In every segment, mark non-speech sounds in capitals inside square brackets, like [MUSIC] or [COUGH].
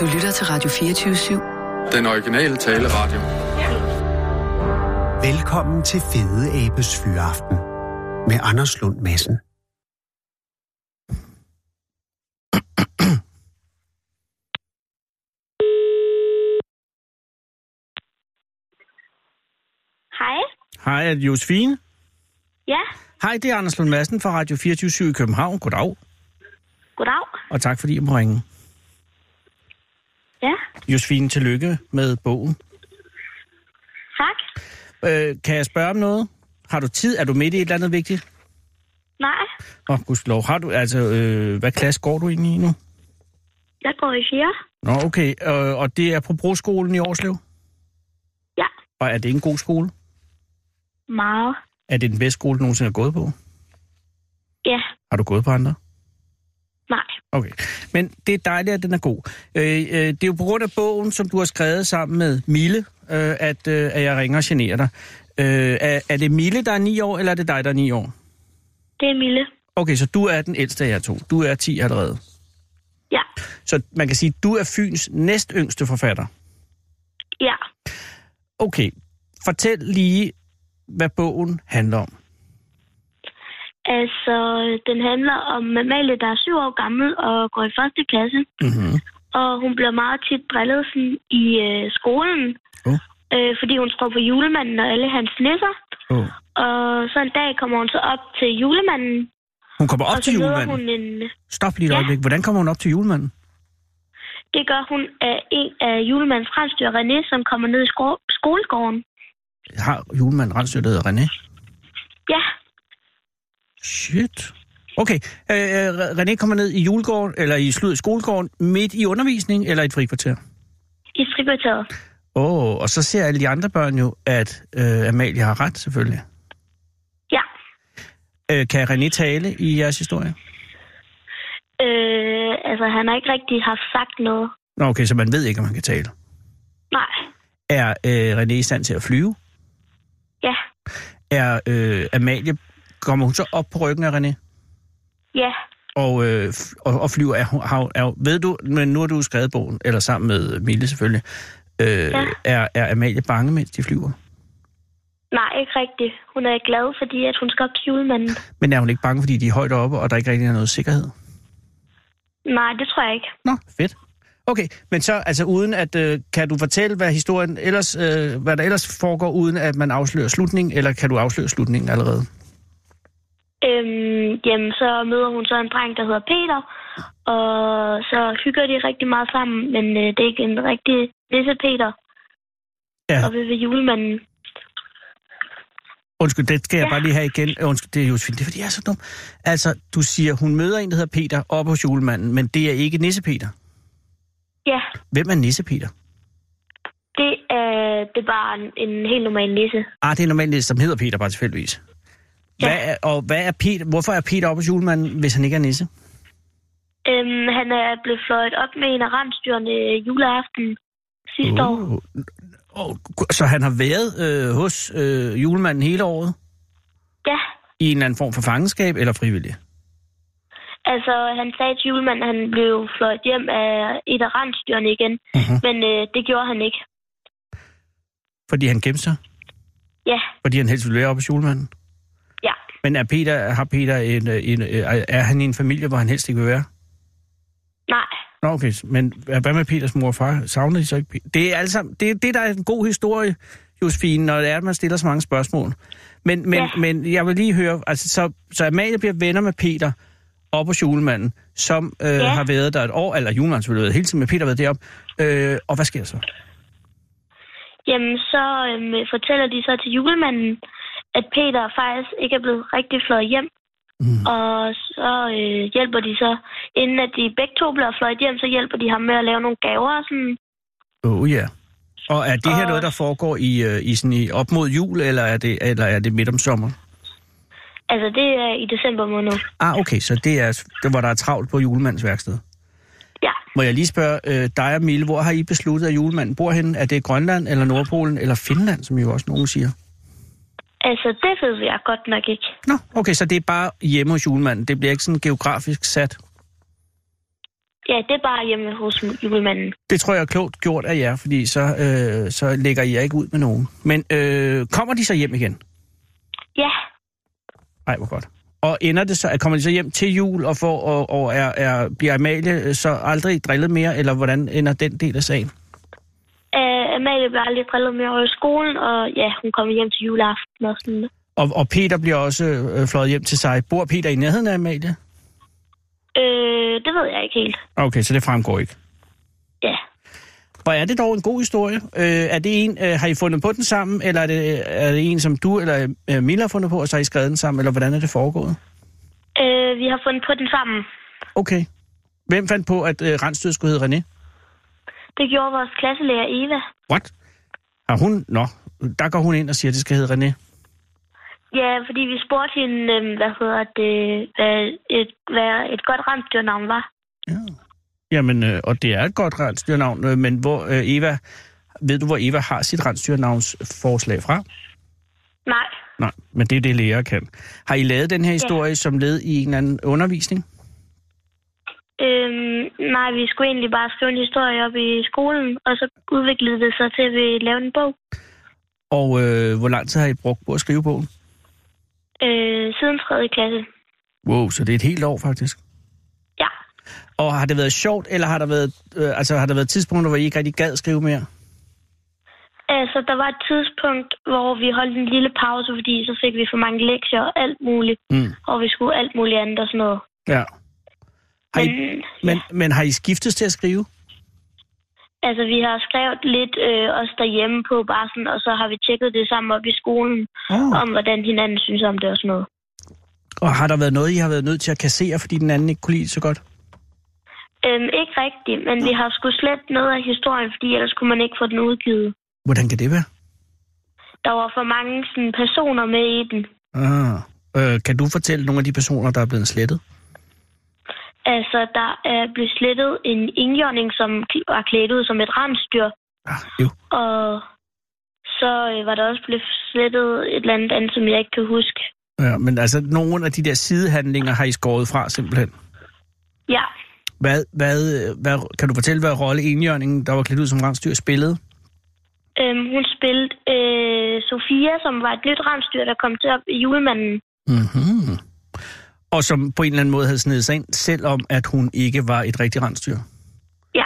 Du lytter til Radio 24-7. Den originale taleradio. Velkommen til Fede Abes Fyraften med Anders Lund Madsen. Hej. Hej, er det Josefine? Ja, Hej, det er Anders Lund Madsen fra Radio 24 i København. Goddag, goddag. og tak fordi jeg må ringe. Ja, Josefine, tillykke med bogen. tak. Øh, kan jeg spørge om noget? Har du tid? Er du midt i et eller andet vigtigt? Nej, Åh, oh, gudskelov. Har du, altså, øh, hvad klasse går du ind i nu? jeg går i fjerde. Nå, okay. Øh, og det er på Broskolen i Årslev? Ja, Og er det en god skole? meget. Er det den bedste skole, du nogensinde har gået på? Ja, Har du gået på andre? nej. Okay. Men det er dejligt, at den er god. Øh, øh, det er jo på grund af bogen, som du har skrevet sammen med Mille, øh, at, øh, at jeg ringer og generer dig. Øh, er, er det Mille, der er 9 år, eller er det dig, der er 9 år? Det er Mille. Okay, så du er den ældste af jer to. Du er 10 allerede. Ja, Så man kan sige, at du er Fyns næst yngste forfatter. ja. Okay, fortæl lige, hvad bogen handler om. Altså, den handler om Amalie, der er syv år gammel og går i første klasse. Mm-hmm. Og hun bliver meget tit drillet sådan, i øh, skolen, Oh. øh, fordi hun tror på julemanden og alle hans nisser. Oh. Og så en dag kommer hun så op til julemanden, Hun kommer op til julemanden. hun en... Stop lige et Ja. øjeblik. Hvordan kommer hun op til julemanden? Det gør hun af en af julemandens rensdyr, René, som kommer ned i sko- skolegården. Har julemanden rensdyr, der hedder René? Ja, Shit. Okay, øh, øh, René kommer ned i julegården, eller i slud skolegården, midt i undervisning, eller i et frikvarter? i frikvarteret. Åh, oh, og så ser alle de andre børn jo, at øh, Amalie har ret, selvfølgelig. Ja. Øh, kan René tale i jeres historie? Øh, altså, han har ikke rigtig haft sagt noget. Nå, okay, så man ved ikke, om han kan tale. Nej. Er øh, René i stand til at flyve? Ja. Er øh, Amalie, kommer hun så op på ryggen af René? Ja. Og, øh, og, og flyver, er, har, er, ved du, men nu har du skrevet bogen, eller sammen med Mille selvfølgelig, øh, Ja. er, er Amalie bange, mens de flyver? Nej, ikke rigtigt. Hun er glad, fordi at hun skal op til julemanden. Men er hun ikke bange, fordi de er højt oppe, og der ikke rigtig er noget sikkerhed? Nej, det tror jeg ikke. Nå, fedt. Okay, men så altså uden at, øh, kan du fortælle, hvad historien ellers, øh, hvad der ellers foregår, uden at man afslører slutningen, eller kan du afsløre slutningen allerede? Øhm, jamen, så møder hun så en dreng, der hedder Peter. Og så hygger de rigtig meget sammen, men øh, det er ikke en rigtig nisse Peter. Ja. Og ved, ved julemanden. Undskyld, det skal jeg Ja. bare lige have igen. Undskyld, det er Josefine, det er fordi, jeg er så dum. Altså, du siger, hun møder en, der hedder Peter, op hos julemanden, men det er ikke Nisse-Peter. Ja, Hvem er Nisse-Peter? det er, det er bare en, en helt normal nisse. Ah, det er normalt Nisse, som hedder Peter, bare tilfældigvis. Ja. Hvad er, og hvad er Peter, hvorfor er Peter op hos julemanden, hvis han ikke er Nisse? Øhm, han er blevet fløjet op med en af rensdyrene juleaften sidste år. Uh, oh, så han har været øh, hos øh, julemanden hele året? Ja, I en eller anden form for fangenskab eller frivillig? altså han sagde til julemanden, at han blev fløjet hjem af et af rensdyrene igen. Mhm. Men øh, det gjorde han ikke. Fordi han gemte sig? Ja, Fordi han helst ville være oppe hos julemanden? Men er, Peter, har Peter en, øh, en, øh, er han i en familie, hvor han helst ikke vil være? Nej, Nå, okay. Men hvad med Peters mor og far? Savner de så ikke? Det er sammen, det, det der er en god historie, Josefine, når det er, at man stiller så mange spørgsmål. Men, men, Ja. men jeg vil lige høre, altså, så, så Amalie bliver venner med Peter op hos julemanden, som øh, Ja. har været der et år, eller julemanden selvfølgelig hele tiden, men Peter har været deroppe. Øh, og hvad sker så? Jamen, så øhm, fortæller de så til julemanden, at Peter faktisk ikke er blevet rigtig fløjet hjem. Mm. Og så øh, hjælper de så, inden at de begge to bliver fløjet hjem, så hjælper de ham med at lave nogle gaver og sådan. Oh, ja. Og er det her Og- noget, der foregår i, øh, i, sådan i op mod jul, eller er det, eller er det midt om sommeren? Altså, det er i december måned. Ah, okay, så det er, det, hvor der er travlt på julemandens værksted. Ja, Må jeg lige spørge øh, dig og Mille, hvor har I besluttet, at julemanden bor henne? Er det Grønland, eller Nordpolen, eller Finland, som jo også nogen siger? Altså, det ved jeg godt nok ikke. Nå, okay, så det er bare hjemme hos julemanden. Det bliver ikke sådan geografisk sat. Ja, det er bare hjemme hos julemanden. Det tror jeg er klogt gjort af jer, fordi så, øh, så lægger I jer ikke ud med nogen. Men øh, kommer de så hjem igen? Ja, Nej, hvor godt. Og ender det så, at kommer de så hjem til jul og, får, og, og er, er, bliver Amalie så aldrig drillet mere, eller hvordan ender den del af sagen? Øh, Amalie bliver aldrig drillet mere over i skolen, og ja, hun kommer hjem til juleaften og sådan noget. Og, og Peter bliver også øh, fløjet hjem til sig. Bor Peter i nærheden af Amalie? Øh, det ved jeg ikke helt. Okay, så det fremgår ikke. Ja. Hvor er det dog en god historie? Øh, er det en, øh, har I fundet på den sammen, eller er det, er det en, som du eller øh, Milla har fundet på, og så har I skrevet den sammen, eller hvordan er det foregået? Øh, vi har fundet på den sammen. Okay. Hvem fandt på, at øh, Randstød skulle hedde René? Det gjorde vores klasselærer Eva. What? Har hun? Nå, der går hun ind og siger, at det skal hedde René. Ja, fordi vi spurgte hende, øh, hvad hedder det, hvad et, hvad et godt rensdyrnavn var. Ja. Jamen, øh, og det er et godt rensdyrnavn, øh, men hvor øh, Eva, ved du, hvor Eva har sit forslag fra? Nej. Nej, men det er det, lærer kan. Har I lavet den her historie ja. som led i en eller anden undervisning? Øhm, nej, vi skulle egentlig bare skrive en historie op i skolen, og så udviklede det sig til, at vi lavede en bog. Og øh, hvor lang tid har I brugt på at skrive bogen? Øh, siden 3. klasse. Wow, så det er et helt år faktisk. Ja. Og har det været sjovt, eller har der været, øh, altså, har der været tidspunkter, hvor I ikke rigtig gad skrive mere? Altså, der var et tidspunkt, hvor vi holdt en lille pause, fordi så fik vi for mange lektier og alt muligt. Mm. Og vi skulle alt muligt andet og sådan noget. Ja. Har I, Men, men, men har I skiftet til at skrive? Altså, vi har skrevet lidt øh, os derhjemme på bare sådan, og så har vi tjekket det sammen op i skolen, Oh. om hvordan hinanden synes om det og sådan noget. Og har der været noget, I har været nødt til at kassere, fordi den anden ikke kunne lide det så godt? Øhm, ikke rigtigt, men vi har skulle slet noget af historien, fordi ellers kunne man ikke få den udgivet. Hvordan kan det være? Der var for mange sådan, personer med i den. Ah. Øh, kan du fortælle nogle af de personer, der er blevet slettet? Altså, der er blevet slettet en indjørning, som var klædt ud som et rensdyr. Ah, jo. Og så øh, var der også blevet slettet et eller andet andet, som jeg ikke kan huske. Ja, men altså, nogle af de der sidehandlinger har I skåret fra, simpelthen. Ja, Hvad, hvad, hvad, kan du fortælle, hvad rolle enhjørningen, der var klædt ud som rensdyr, spillede? øhm, hun spillede øh, Sofia, som var et nyt rensdyr, der kom til op i julemanden. Mm-hmm. Og som på en eller anden måde havde snedet sig ind, selvom at hun ikke var et rigtigt rensdyr. Ja,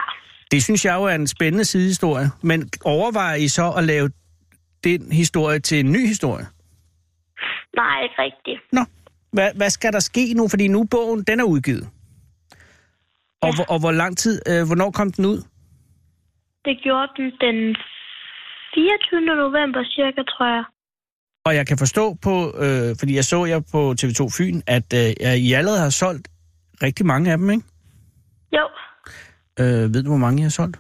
Det synes jeg jo er en spændende sidehistorie. Men overvejer I så at lave den historie til en ny historie? nej, ikke rigtigt. Nå, hvad, hvad skal der ske nu? Fordi nu bogen, den er udgivet. Og, Ja. hvor, og hvor lang tid, øh, hvornår kom den ud? Det gjorde den den 24. november cirka, tror jeg. Og jeg kan forstå på, øh, fordi jeg så jer på TV2 Fyn, at øh, I allerede har solgt rigtig mange af dem, ikke? Jo, Øh, ved du, hvor mange I har solgt?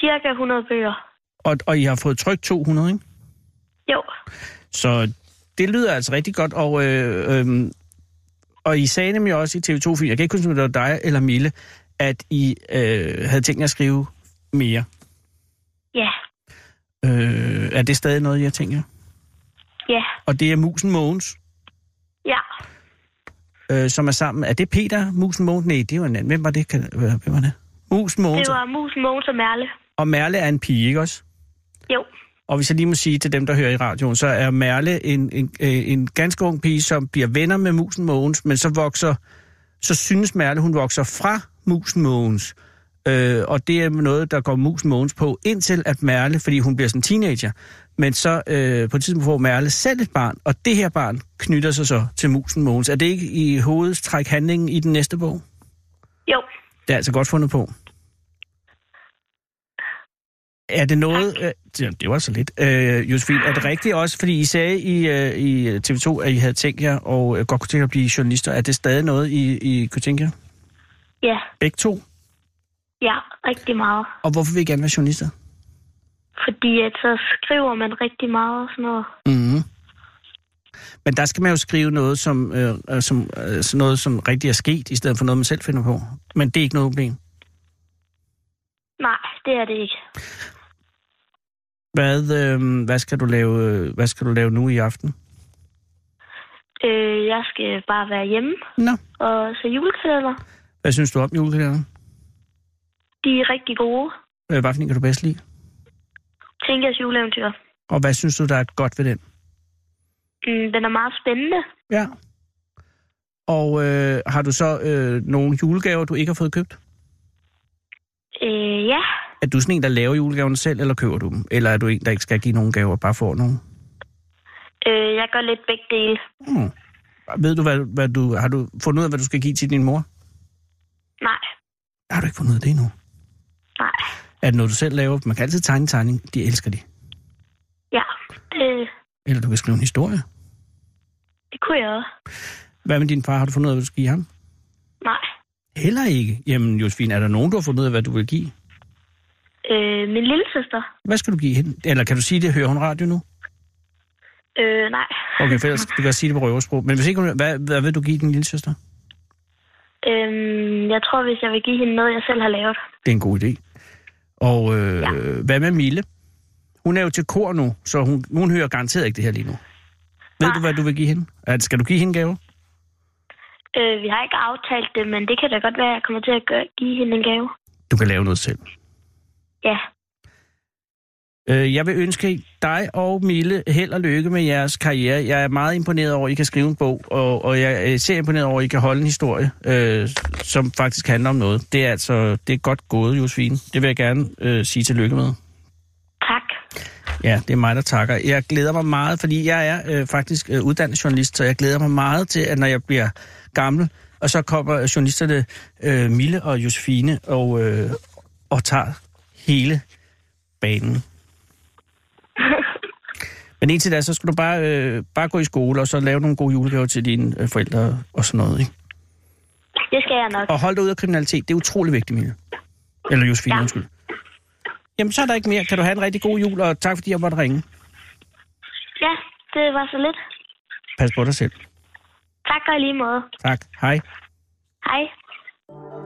cirka 100 bøger. Og, og I har fået trykt 200, ikke? Jo, Så det lyder altså rigtig godt, og, øh, øh, og I sagde nemlig også i TV2 Fyn, jeg kan ikke huske, om det var dig eller Mille, at I øh, havde tænkt at skrive mere. ja, Øh, er det stadig noget, jeg tænker? ja, Og det er Musen Mogens, ja. øh, som er sammen. Er det Peter Musen Mogens? Nej, det var en anden. Hvem var det? Kan, øh, hvem var det? Musen Mogens. Det var Musen, Mogens og Merle. Og Merle er en pige, ikke også? Jo, Og hvis jeg lige må sige til dem, der hører i radioen, så er Merle en, en, øh, en ganske ung pige, som bliver venner med Musen Mogens, men så vokser, så synes Merle, hun vokser fra Musen Mogens. Øh, og det er noget, der går Musen Mogens på, indtil at Merle, fordi hun bliver sådan en teenager, men så øh, på et tidspunkt får Merle selv et barn, og det her barn knytter sig så til Musen Mogens. Er det ikke i hovedstræk handlingen i den næste bog? jo. Det er altså godt fundet på. Er det noget... Øh, det, var så lidt. Øh, Josefine, er det rigtigt også, fordi I sagde i, øh, i TV2, at I havde tænkt jer og øh, godt kunne tænke at blive journalister. Er det stadig noget, I, I kunne tænke jer? Ja, Begge to? Ja, rigtig meget. Og hvorfor vil I gerne være journalister? Fordi at så skriver man rigtig meget og sådan noget. Mm-hmm. Men der skal man jo skrive noget, som, øh, øh, som, øh, sådan noget, som rigtig er sket, i stedet for noget, man selv finder på. Men det er ikke noget problem. Nej, det er det ikke. Hvad, øh, hvad, skal du lave, hvad skal du lave nu i aften? Øh, jeg skal bare være hjemme Nå. og se julekalender. Hvad synes du om julekalenderen? De er rigtig gode. Øh, Hvad for en kan du bedst lide? Tinkers juleeventyr. Og hvad synes du, der er godt ved den? Mm, den er meget spændende. Ja. Og øh, har du så øh, nogle julegaver, du ikke har fået købt? Øh, ja. Er du sådan en, der laver julegaverne selv, eller køber du dem? Eller er du en, der ikke skal give nogen gaver, bare får nogen? Øh, jeg gør lidt begge dele. Hmm. Ved du, hvad, hvad du, har du fundet ud af, hvad du skal give til din mor? Nej. Har du ikke fundet ud af det endnu? Nej. Er det noget, du selv laver? Man kan altid tegne tegning. De elsker de. Ja. Det, Eller du kan skrive en historie. det kunne jeg også. Hvad med din far? Har du fundet ud af, hvad du skal give ham? Nej. Heller ikke. Jamen, Josefine, er der nogen, du har fundet ud af, hvad du vil give? Øh, min lille søster. Hvad skal du give hende? Eller kan du sige det? Hører hun radio nu? Øh, nej. Okay, for ellers, du kan sige det på røversprog. Men hvis ikke hvad, hvad vil du give din lille søster? Øhm, jeg tror, hvis jeg vil give hende noget, jeg selv har lavet. Det er en god idé. Og øh, ja. hvad med Mille? Hun er jo til kor nu, så hun, hun hører garanteret ikke det her lige nu. Ved Nej. du, hvad du vil give hende? Er- Skal du give hende gave? Øh, vi har ikke aftalt det, men det kan da godt være, at jeg kommer til at gøre, give hende en gave. Du kan lave noget selv. Ja. Øh, jeg vil ønske dig og Mille held og lykke med jeres karriere. Jeg er meget imponeret over, at I kan skrive en bog, og, og jeg er især imponeret over, at I kan holde en historie, øh, som faktisk handler om noget. Det er altså det er godt gået, Josefine. Det vil jeg gerne øh, sige tillykke med. Tak. Ja, det er mig, der takker. Jeg glæder mig meget, fordi jeg er øh, faktisk øh, uddannet journalist, så jeg glæder mig meget til, at når jeg bliver gammel, og så kommer journalisterne øh, Mille og Josefine og, øh, og tager hele banen. Men indtil da, så skal du bare, øh, bare gå i skole, og så lave nogle gode julegaver til dine øh, forældre og sådan noget. Ikke? Det skal jeg nok. Og hold dig ud af kriminalitet. Det er utrolig vigtigt, Mille. Eller Josefine, Ja. undskyld. Jamen, så er der ikke mere. Kan du have en rigtig god jul, og tak fordi jeg måtte ringe. Ja, det var så lidt. Pas på dig selv. Tak og lige måde. Tak. Hej. Hej.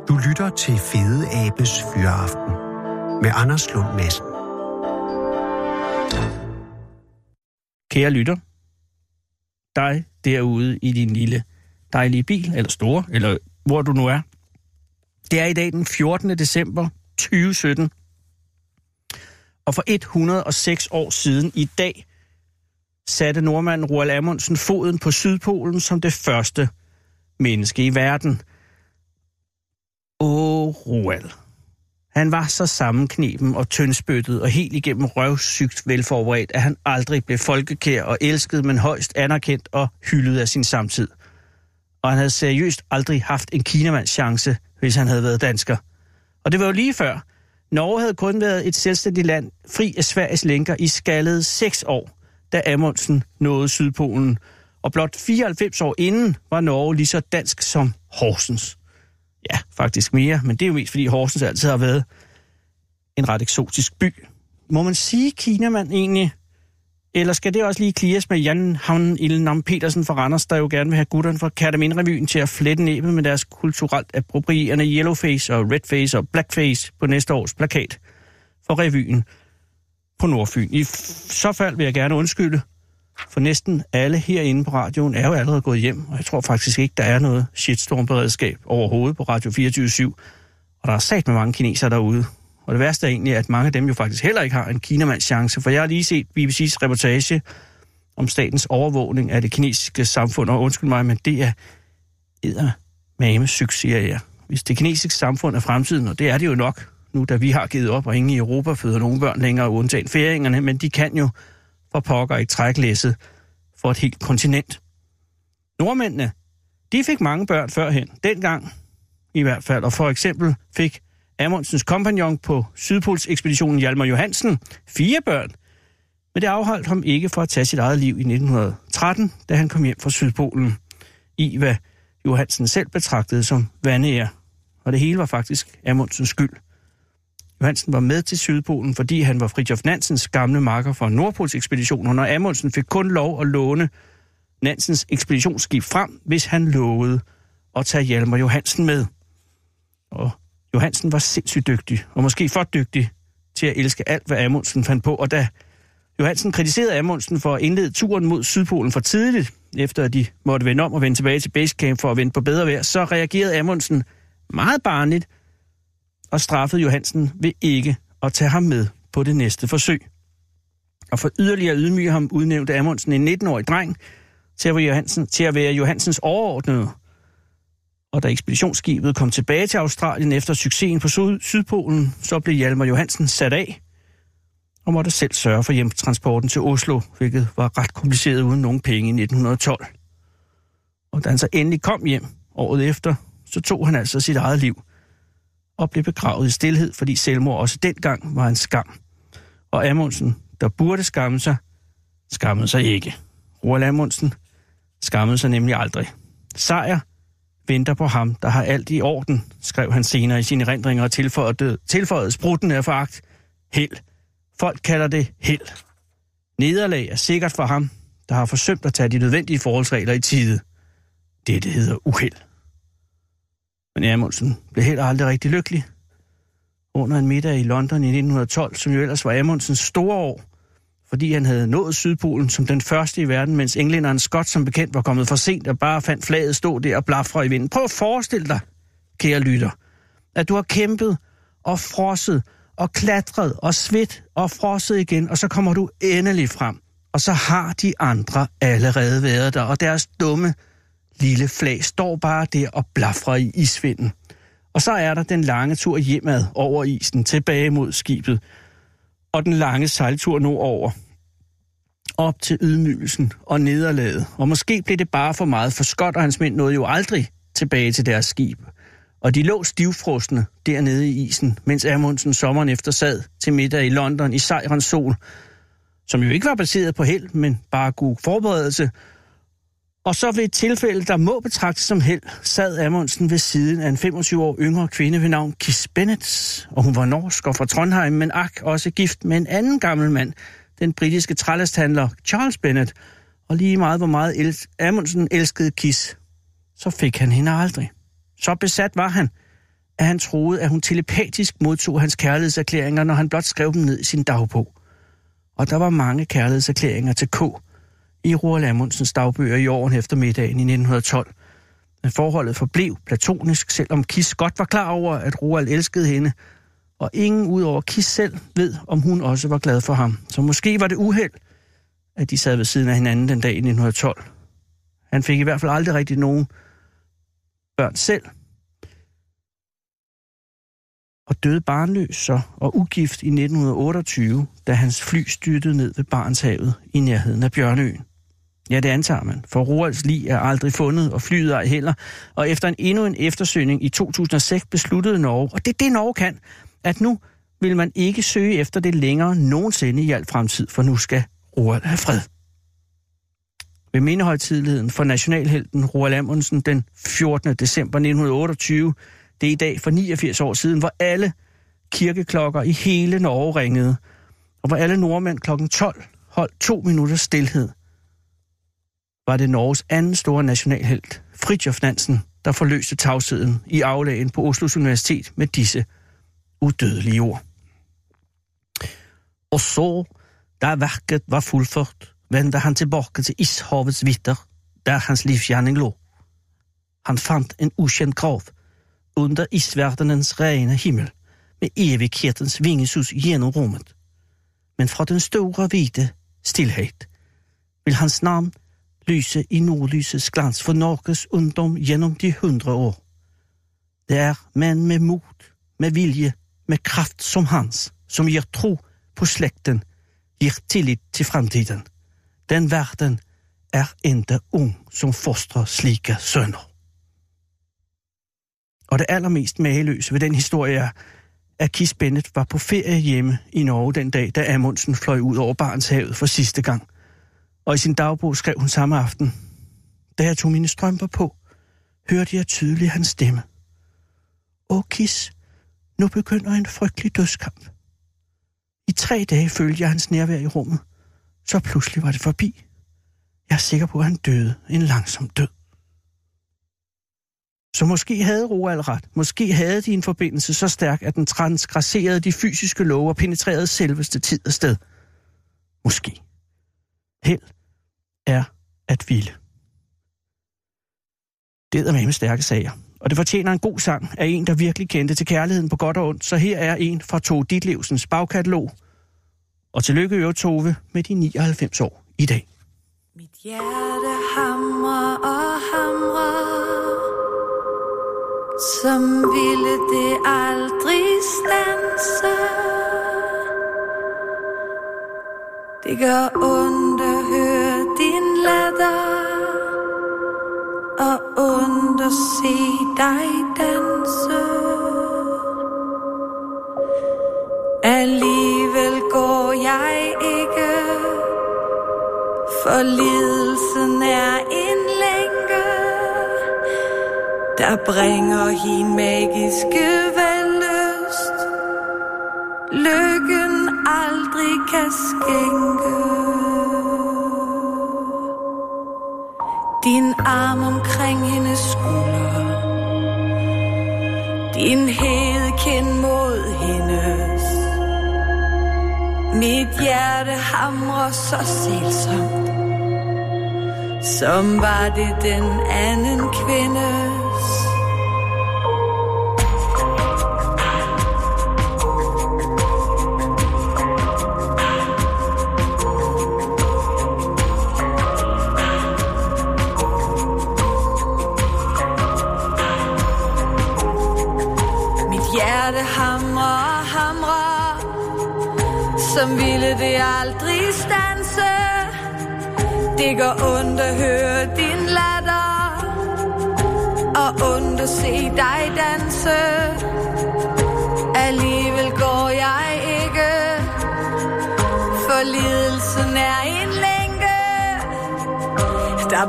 Du lytter til Fede Abes Fyraften med Anders Lund Madsen. Kære lytter, dig derude i din lille dejlige bil, eller store, eller hvor du nu er. Det er i dag den 14. december 2017. Og for 106 år siden i dag satte nordmanden Roald Amundsen foden på Sydpolen som det første menneske i verden. Åh, Roald. Han var så sammenknepen og tyndspyttet og helt igennem røvsygt velforberedt, at han aldrig blev folkekær og elsket, men højst anerkendt og hyldet af sin samtid. Og han havde seriøst aldrig haft en kinamands chance, hvis han havde været dansker. Og det var jo lige før. Norge havde kun været et selvstændigt land, fri af Sveriges lænker i skaldede seks år, da Amundsen nåede Sydpolen. Og blot 94 år inden var Norge lige så dansk som Horsens. Ja, faktisk mere, men det er jo mest fordi Horsens altid har været en ret eksotisk by. Må man sige Kinamand egentlig? Eller skal det også lige klires med Jan Havn Ilnam Petersen fra Randers, der jo gerne vil have gutterne fra Katamin-revyen til at flette næbet med deres kulturelt approprierende yellowface og redface og blackface på næste års plakat for revyen på Nordfyn. I f- så fald vil jeg gerne undskylde, for næsten alle herinde på radioen er jo allerede gået hjem, og jeg tror faktisk ikke, der er noget shitstorm-beredskab overhovedet på Radio 24 Og der er sat med mange kinesere derude. Og det værste er egentlig, at mange af dem jo faktisk heller ikke har en kinamands chance, for jeg har lige set BBC's reportage om statens overvågning af det kinesiske samfund, og undskyld mig, men det er eddermame succes, siger jeg. Hvis det kinesiske samfund er fremtiden, og det er det jo nok, nu da vi har givet op, og ingen i Europa føder nogen børn længere, undtagen færingerne, men de kan jo for pokker ikke træklæsset for et helt kontinent. Nordmændene, de fik mange børn førhen, dengang i hvert fald, og for eksempel fik Amundsens kompagnon på Sydpolsekspeditionen Hjalmar Johansen fire børn, men det afholdt ham ikke for at tage sit eget liv i 1913, da han kom hjem fra Sydpolen i, hvad Johansen selv betragtede som vandære. Og det hele var faktisk Amundsens skyld. Johansen var med til Sydpolen, fordi han var Fridtjof Nansens gamle marker fra Nordpolsekspeditionen, og Amundsen fik kun lov at låne Nansens ekspeditionsskib frem, hvis han lovede at tage Hjalmar Johansen med. Og Johansen var sindssygt dygtig, og måske for dygtig til at elske alt, hvad Amundsen fandt på. Og da Johansen kritiserede Amundsen for at indlede turen mod Sydpolen for tidligt, efter at de måtte vende om og vende tilbage til basecamp for at vente på bedre vejr, så reagerede Amundsen meget barnligt, og straffede Johansen ved ikke at tage ham med på det næste forsøg. Og for yderligere ydmyge ham udnævnte Amundsen en 19-årig dreng til at, være Johansen, til at være Johansens overordnede. Og da ekspeditionsskibet kom tilbage til Australien efter succesen på Syd- Sydpolen, så blev Hjalmar Johansen sat af og måtte selv sørge for hjemtransporten til Oslo, hvilket var ret kompliceret uden nogen penge i 1912. Og da han så endelig kom hjem året efter, så tog han altså sit eget liv og blev begravet i stillhed, fordi selvmord også dengang var en skam. Og Amundsen, der burde skamme sig, skammede sig ikke. Roald Amundsen skammede sig nemlig aldrig. Sejr venter på ham, der har alt i orden, skrev han senere i sine erindringer og tilføjede, tilføjede sprutten af foragt. Held. Folk kalder det held. Nederlag er sikkert for ham, der har forsømt at tage de nødvendige forholdsregler i tide. Det, det hedder uheld. Men Amundsen blev heller aldrig rigtig lykkelig. Under en middag i London i 1912, som jo ellers var Amundsens store år, fordi han havde nået Sydpolen som den første i verden, mens englænderen Scott som bekendt var kommet for sent og bare fandt flaget stå der og blafre i vinden. Prøv at forestille dig, kære lytter, at du har kæmpet og frosset og klatret og svedt og frosset igen, og så kommer du endelig frem. Og så har de andre allerede været der, og deres dumme lille flag står bare der og blafrer i isvinden. Og så er der den lange tur hjemad over isen, tilbage mod skibet, og den lange sejltur over op til ydmygelsen og nederlaget. Og måske blev det bare for meget, for Scott og hans mænd nåede jo aldrig tilbage til deres skib. Og de lå stivfrostende dernede i isen, mens Amundsen sommeren efter sad til middag i London i sejrens sol, som jo ikke var baseret på held, men bare god forberedelse. Og så ved et tilfælde, der må betragtes som held, sad Amundsen ved siden af en 25 år yngre kvinde ved navn Kiss Bennett, og hun var norsk og fra Trondheim, men ak også gift med en anden gammel mand, den britiske trælasthandler Charles Bennett, og lige meget hvor meget el- Amundsen elskede Kiss, så fik han hende aldrig. Så besat var han, at han troede, at hun telepatisk modtog hans kærlighedserklæringer, når han blot skrev dem ned i sin dagbog. Og der var mange kærlighedserklæringer til K i Roald Amundsens dagbøger i åren efter middagen i 1912. Men forholdet forblev platonisk, selvom Kiss godt var klar over, at Roald elskede hende, og ingen udover Kiss selv ved, om hun også var glad for ham. Så måske var det uheld, at de sad ved siden af hinanden den dag i 1912. Han fik i hvert fald aldrig rigtig nogen børn selv, og døde barnløs så og ugift i 1928, da hans fly styrtede ned ved Barnshavet i nærheden af Bjørnøen. Ja, det antager man, for Roalds lig er aldrig fundet, og flyet ej heller. Og efter en endnu en eftersøgning i 2006 besluttede Norge, og det er det Norge kan, at nu vil man ikke søge efter det længere nogensinde i al fremtid, for nu skal Roald have fred. Ved mindehøjtidligheden for nationalhelten Roald Amundsen den 14. december 1928, det er i dag for 89 år siden, hvor alle kirkeklokker i hele Norge ringede, og hvor alle nordmænd klokken 12 holdt to minutters stillhed, var det Norges anden store nationalhelt, Fridtjof Nansen, der forløste tavsheden i aflagen på Oslos Universitet med disse udødelige ord. Og så, da værket var fuldført, vendte han tilbage til Ishavets vitter, der hans livsgjerning lå. Han fandt en ukendt grav under isverdenens rene himmel, med evighetens vingesus gennem rummet. Men fra den store hvide stillhed vil hans navn lyse i nordlysets glans for Norges ungdom gennem de hundre år. Det er mænd med mod, med vilje, med kraft som hans, som giver tro på slægten, giver tillit til fremtiden. Den verden er ikke ung, som fostrer slike sønner. Og det allermest mageløse ved den historie er, at Kis Bennett var på ferie hjemme i Norge den dag, da Amundsen fløj ud over Barentshavet for sidste gang. Og i sin dagbog skrev hun samme aften, da jeg tog mine strømper på, hørte jeg tydeligt hans stemme. Åh, Kis, nu begynder en frygtelig dødskamp. I tre dage følte jeg hans nærvær i rummet. Så pludselig var det forbi. Jeg er sikker på, at han døde en langsom død. Så måske havde Roald ret. Måske havde de en forbindelse så stærk, at den transgresserede de fysiske love og penetrerede selveste tid og sted. Måske. Held er at ville. Det er med stærke sager. Og det fortjener en god sang af en, der virkelig kendte til kærligheden på godt og ondt. Så her er en fra Tove Ditlevsens bagkatalog. Og tillykke øvrigt Tove med de 99 år i dag. Mit hjerte hamrer og hamrer Som ville det aldrig stanse Det gør ondt høre din latter Og ondt at se dig danse. Alligevel går jeg ikke For lidelsen er en længe Der bringer hin magiske vellyst Lykken aldrig kan skænke. Din arm omkring hendes skulder. Din hede kind mod hendes. Mit hjerte hamrer så sælsomt. Som var det den anden kvinde.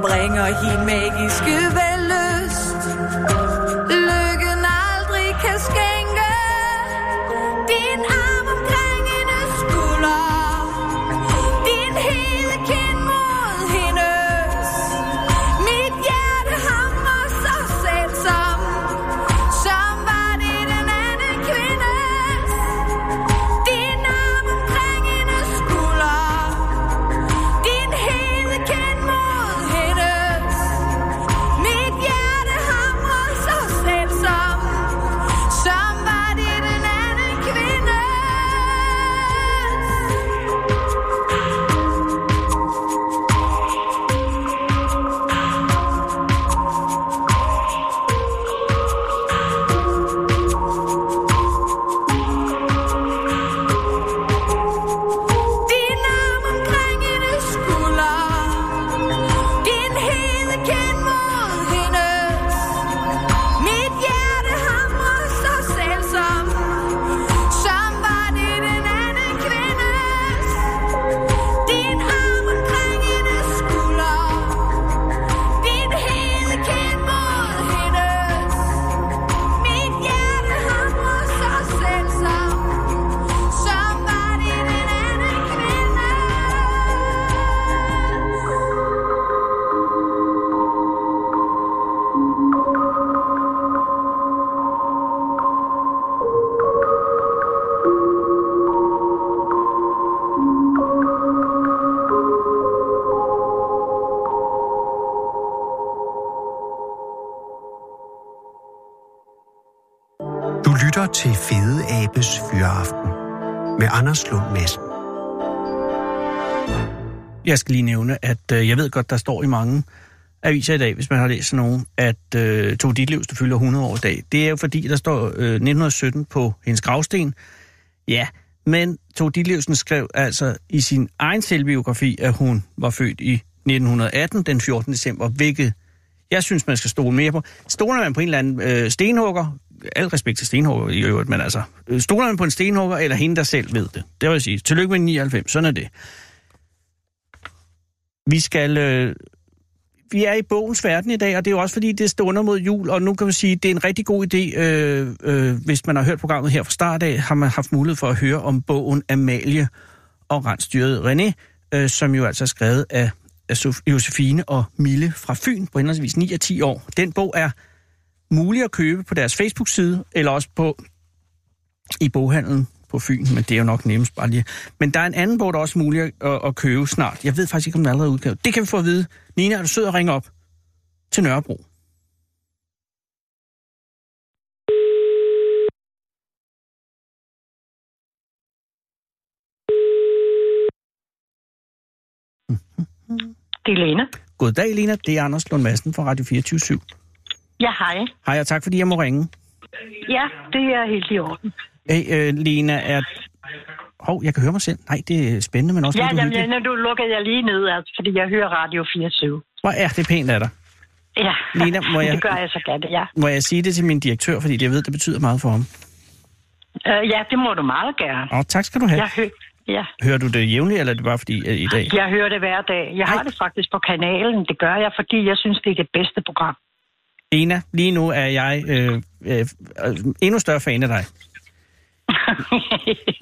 Bringer helt magiske vellyst Anders Lund Madsen. Jeg skal lige nævne, at øh, jeg ved godt, der står i mange aviser i dag, hvis man har læst sådan nogen, at øh, Tove Ditlevs, der fylder 100 år i dag. Det er jo fordi, der står øh, 1917 på hendes gravsten. Ja, men Tove Ditlevsen skrev altså i sin egen selvbiografi, at hun var født i 1918, den 14. december, hvilket jeg synes, man skal stole mere på. Stoler man på en eller anden øh, stenhugger, al respekt til stenhugger i øvrigt, men altså, stoler man på en stenhugger, eller hende, der selv ved det? Det vil jeg sige. Tillykke med 99, sådan er det. Vi skal... Øh, vi er i bogens verden i dag, og det er jo også fordi, det stunder mod jul, og nu kan man sige, at det er en rigtig god idé, øh, øh, hvis man har hørt programmet her fra start af, har man haft mulighed for at høre om bogen Amalie og rensdyret René, øh, som jo altså er skrevet af, af Josefine og Mille fra Fyn på henholdsvis 9 og 10 år. Den bog er mulig at købe på deres Facebook-side, eller også på i boghandlen på Fyn, men det er jo nok nemmest bare lige. Men der er en anden bog, der er også mulig at, at, at købe snart. Jeg ved faktisk ikke, om den er allerede udgivet. Det kan vi få at vide. Nina, er du sød at ringe op til Nørrebro? Det er Lena. Goddag, Lena. Det er Anders Lund Madsen fra Radio 24 /7. Ja, hej. Hej, og tak fordi jeg må ringe. Ja, det er helt i orden. Hey, øh, Lena, er... Hov, jeg kan høre mig selv. Nej, det er spændende, men også Ja, lidt jamen, ja, nu lukker jeg lige ned, altså, fordi jeg hører Radio 24. Hvor er det pænt af dig. Ja, Lena, må [LAUGHS] jeg- det gør jeg så gerne, ja. Må jeg sige det til min direktør, fordi jeg ved, det betyder meget for ham. Uh, ja, det må du meget gerne. Og tak skal du have. Jeg, hø ja. Hører du det jævnligt, eller er det bare fordi at i dag? jeg hører det hver dag. Jeg har Ej. det faktisk på kanalen. Det gør jeg, fordi jeg synes, det er det bedste program. Lena, lige nu er jeg øh, øh, endnu større fan af dig.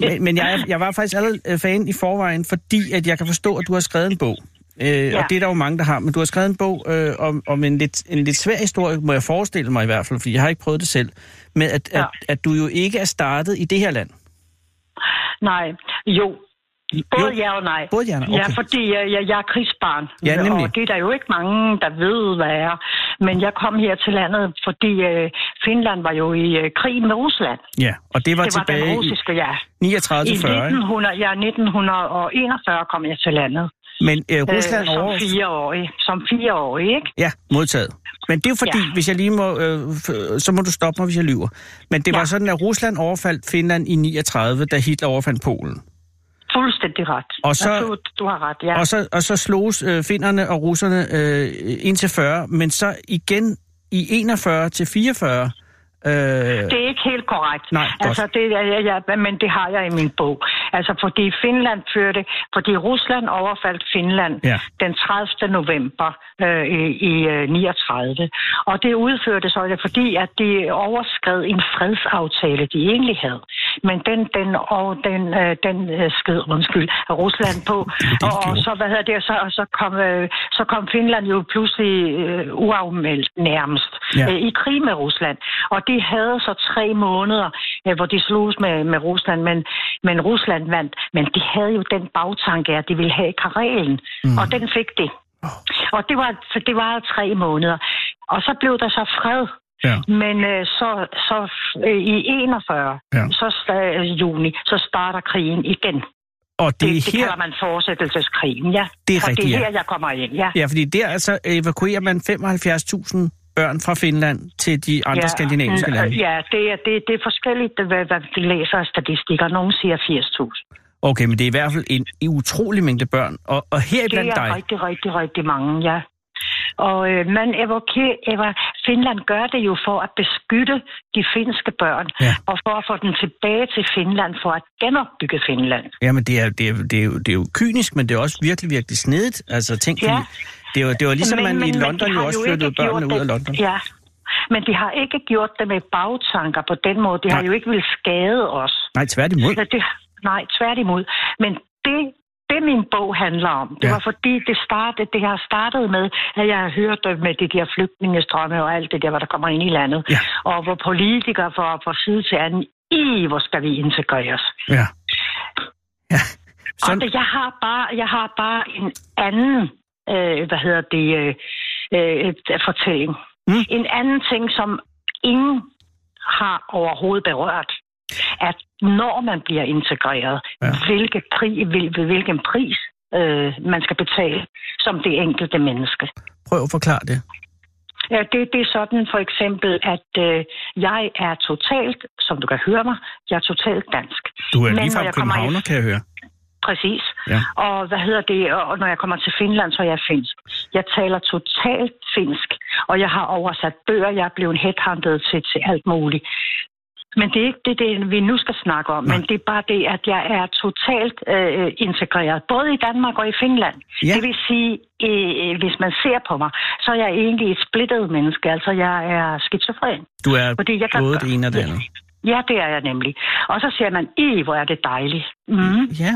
[LAUGHS] Men, men jeg, jeg var faktisk allerede øh, fan i forvejen, fordi at jeg kan forstå, at du har skrevet en bog. Øh, ja. Og det er der jo mange, der har. Men du har skrevet en bog øh, om, om en, lidt, en lidt svær historie, må jeg forestille mig i hvert fald, fordi jeg har ikke prøvet det selv, med at. Ja. at, at du jo ikke er startet i det her land. nej, jo. Både Jo. ja og nej. Både ja og nej, Ja, okay. fordi jeg, jeg, jeg er krigsbarn. Ja, nemlig. Og det er der jo ikke mange, der ved, hvad er. Men jeg kom her til landet, fordi øh, Finland var jo i øh, krig med Rusland. Ja, og det var det var tilbage den russiske, ja. i 39 I til 40. ikke? 1900, ja, 1941 kom jeg til landet. Men øh, Rusland øh, som over... fireårig. Som fireårig, ikke? Ja, modtaget. Men det er jo fordi, ja. Ja. hvis jeg lige må, øh, så må du stoppe mig, hvis jeg lyver. Men det ja. Ja. var sådan, at Rusland overfaldt Finland i 39, da Hitler overfandt Polen. Fuldstændig ret. Og så- Absolut, du har ret, ja. Og så, og så sloges øh, finnerne og russerne øh, indtil 40, men så igen i 41 til 44. Øh, Det er ikke helt korrekt. Nej, godt. altså, det, ja, ja, men det har jeg i min bog. Altså, fordi Finland førte, fordi Rusland overfaldt Finland Ja. den 30. november øh, i, i øh, 39. Og det udførte så det, fordi at de overskred en fredsaftale, de egentlig havde. Men den, den, og den, øh, den øh, sked, undskyld, af Rusland på. [LAUGHS] det og, og så, hvad hedder det, så, så, kom, øh, så kom Finland jo pludselig øh, uafmeldt nærmest Ja. øh, i krig med Rusland. Og de havde så tre måneder, øh, hvor de slogs med, med Rusland, men, men Rusland vandt. Men de havde jo den bagtanke, at de ville have Karelen, mm. og den fik de. Og det var, så det var tre måneder. Og så blev der så fred. Ja. Men øh, så, så øh, i 41, Ja. ja. så øh, juni, så starter krigen igen. og det, Det, er det her, kalder man fortsættelseskrigen, ja. Det er og rigtigt, det er ja. her, jeg kommer ind, ja. ja, fordi der altså evakuerer man 75.000 børn fra Finland til de andre ja, skandinaviske mm, lande. Ja, det er, det, det er forskelligt, hvad, hvad vi læser af statistikker. Nogle siger 80.000. Okay, men det er i hvert fald en, en utrolig mængde børn. Og, og her Det blandt er dig, rigtig, rigtig, rigtig mange, ja. Og øh, man evokerer, ever, Finland gør det jo for at beskytte de finske børn, Ja. og for at få dem tilbage til Finland, for at genopbygge Finland. Jamen, det er, det, er, det, er jo, det er jo kynisk, men det er også virkelig, virkelig snedigt. Altså, tænk, Ja. Det, var, det var ligesom, man i de London jo har også flyttede gjort børnene ud af London. Ja, men de har ikke gjort det med bagtanker på den måde. De har Nej. jo ikke vil skade os. Nej, tværtimod. Så det, nej, tværtimod. Men det, det min bog handler om, det Ja. var fordi, det, startede, det har startet med, at jeg har hørt det med de der flygtningestrømme og alt det der, hvad der kommer ind i landet. Ja. Og hvor politikere får fra side til anden, i hvor skal vi integreres. Ja. Ja. Og Sådan, det, jeg har bare, jeg har bare en anden, øh, hvad hedder det, øh, øh, fortælling. Mm. En anden ting, som ingen har overhovedet berørt, at når man bliver integreret, Ja. hvilke pri, hvil, hvilken pris øh, man skal betale som det enkelte menneske. prøv at forklare det. Ja, det, det er sådan for eksempel, at øh, jeg er totalt, som du kan høre mig, jeg er totalt dansk. Du er Men lige fra i- Københavner, kan jeg høre. Præcis. Ja. Og hvad hedder det? Og når jeg kommer til Finland, så er jeg finsk. Jeg taler totalt finsk, og jeg har oversat bøger. Jeg er blevet headhunted til, til alt muligt. Men det er ikke det, det, vi nu skal snakke om, Nej. men det er bare det, at jeg er totalt øh, integreret, både i Danmark og i Finland. Ja. Det vil sige, øh, hvis man ser på mig, så er jeg egentlig et splittet menneske, altså jeg er skizofren. Du er Fordi jeg kan både det ene og det andet. Ja, det er jeg nemlig. Og så siger man, i hvor er det dejligt. Mm. Ja,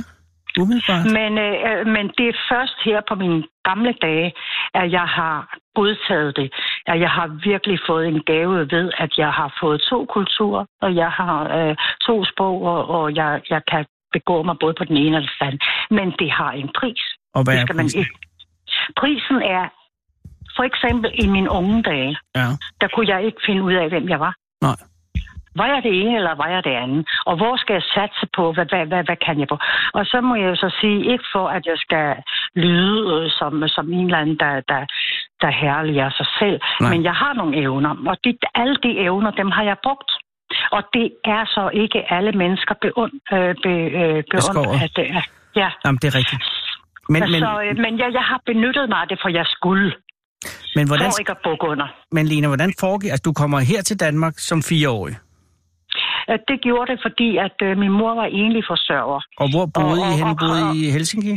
umiddelbart. Men, øh, øh, men det er først her på mine gamle dage, at jeg har godtaget det. At jeg har virkelig fået en gave ved, at jeg har fået to kulturer, og jeg har øh, to sprog, og, og jeg, jeg kan begå mig både på den ene og den anden. Men det har en pris. Og hvad det er skal man prisen? ikke. Prisen er, for eksempel i mine unge dage, Ja. der kunne jeg ikke finde ud af, hvem jeg var. Nej. Hvad er det ene, eller hvad er det andet? Og hvor skal jeg satse på? Hvad, hvad, hvad, hvad kan jeg på? Og så må jeg jo så sige, ikke for at jeg skal lyde øh, som, som en eller anden, der, der, der herliger sig selv, Nej. men jeg har nogle evner, og de, alle de evner, dem har jeg brugt. Og det er så ikke alle mennesker beund, øh, be, øh, beundret, at det er. Ja, Jamen, det er rigtigt. Men, men, så, øh, men jeg, jeg har benyttet mig af det, for jeg skulle. men, hvordan, For ikke at bukke under. men Lena, hvordan foregik... Altså, du kommer her til Danmark som fireårig. Det gjorde det, fordi at øh, min mor var enlig forsørger. Og hvor boede Og- I henne? Boede I i Helsinki?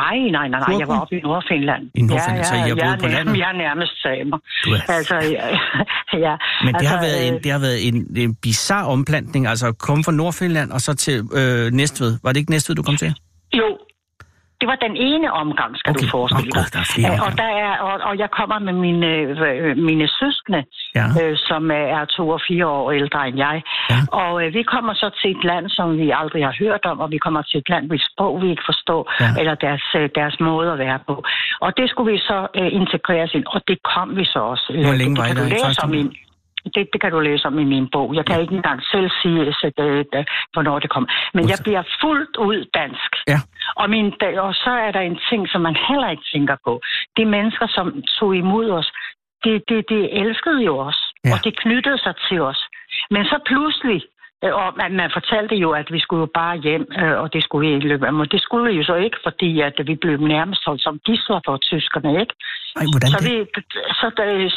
Nej, nej, nej, nej. Jeg var oppe i Nordfinland. I Nordfinland, så I har ja, boet på landet? [LAUGHS] Jeg er nærmest samer. Du er- Altså, ja, [LAUGHS] ja. Men det altså, har været, en, øh, det har været en, en bizarre omplantning, altså at komme fra Nordfinland og så til øh, Næstved. Var det ikke Næstved, du kom til? Jo, det var den ene omgang, skal Okay. du forestille dig. Gud, der er flere Øh, og, der er, og, og jeg kommer med mine, øh, mine søskende, Ja. øh, som er to og fire år ældre end jeg. Ja. Og øh, vi kommer så til et land, som vi aldrig har hørt om, og vi kommer til et land, hvis sprog vi ikke forstår, Ja. eller deres, øh, deres måde at være på. Og det skulle vi så øh, integreres ind, og det kom vi så også. Hvor Øh, længe det var I der i det, det kan du læse om i min bog. Jeg kan ikke engang selv sige, så det, det, hvornår det kommer. Men jeg bliver fuldt ud dansk. Ja. Og, min, og så er der en ting, som man heller ikke tænker på. De mennesker, som tog imod os, det de, de elskede jo os, Ja. ja. og det knyttede sig til os. Men så pludselig, og man, man fortalte jo, at vi skulle jo bare hjem, øh, og det skulle vi ikke løbe. Men det skulle vi jo så ikke, fordi at vi blev nærmest holdt som gisler for tyskerne, ikke? Ej, hvordan Så det? vi, så,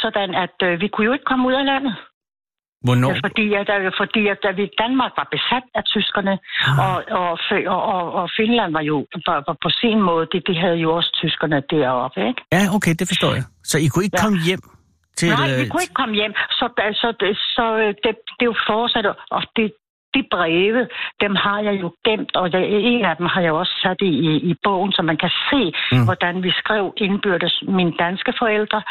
sådan, at øh, vi kunne jo ikke komme ud af landet. Hvornår? Fordi, at, øh, fordi at, da vi Danmark var besat af tyskerne, Ah. og, og, og, og, Finland var jo var, var på sin måde, det, de havde jo også tyskerne deroppe, ikke? Ja, okay, det forstår jeg. Så I kunne ikke Ja. komme hjem til... Nej, vi øh, kunne ikke komme hjem, så, så, det, så øh, det, det er jo fortsat, og det, de breve, dem har jeg jo gemt, og det, en af dem har jeg også sat i, i, i bogen, så man kan se, Mm. hvordan vi skrev indbyrdes mine danske forældre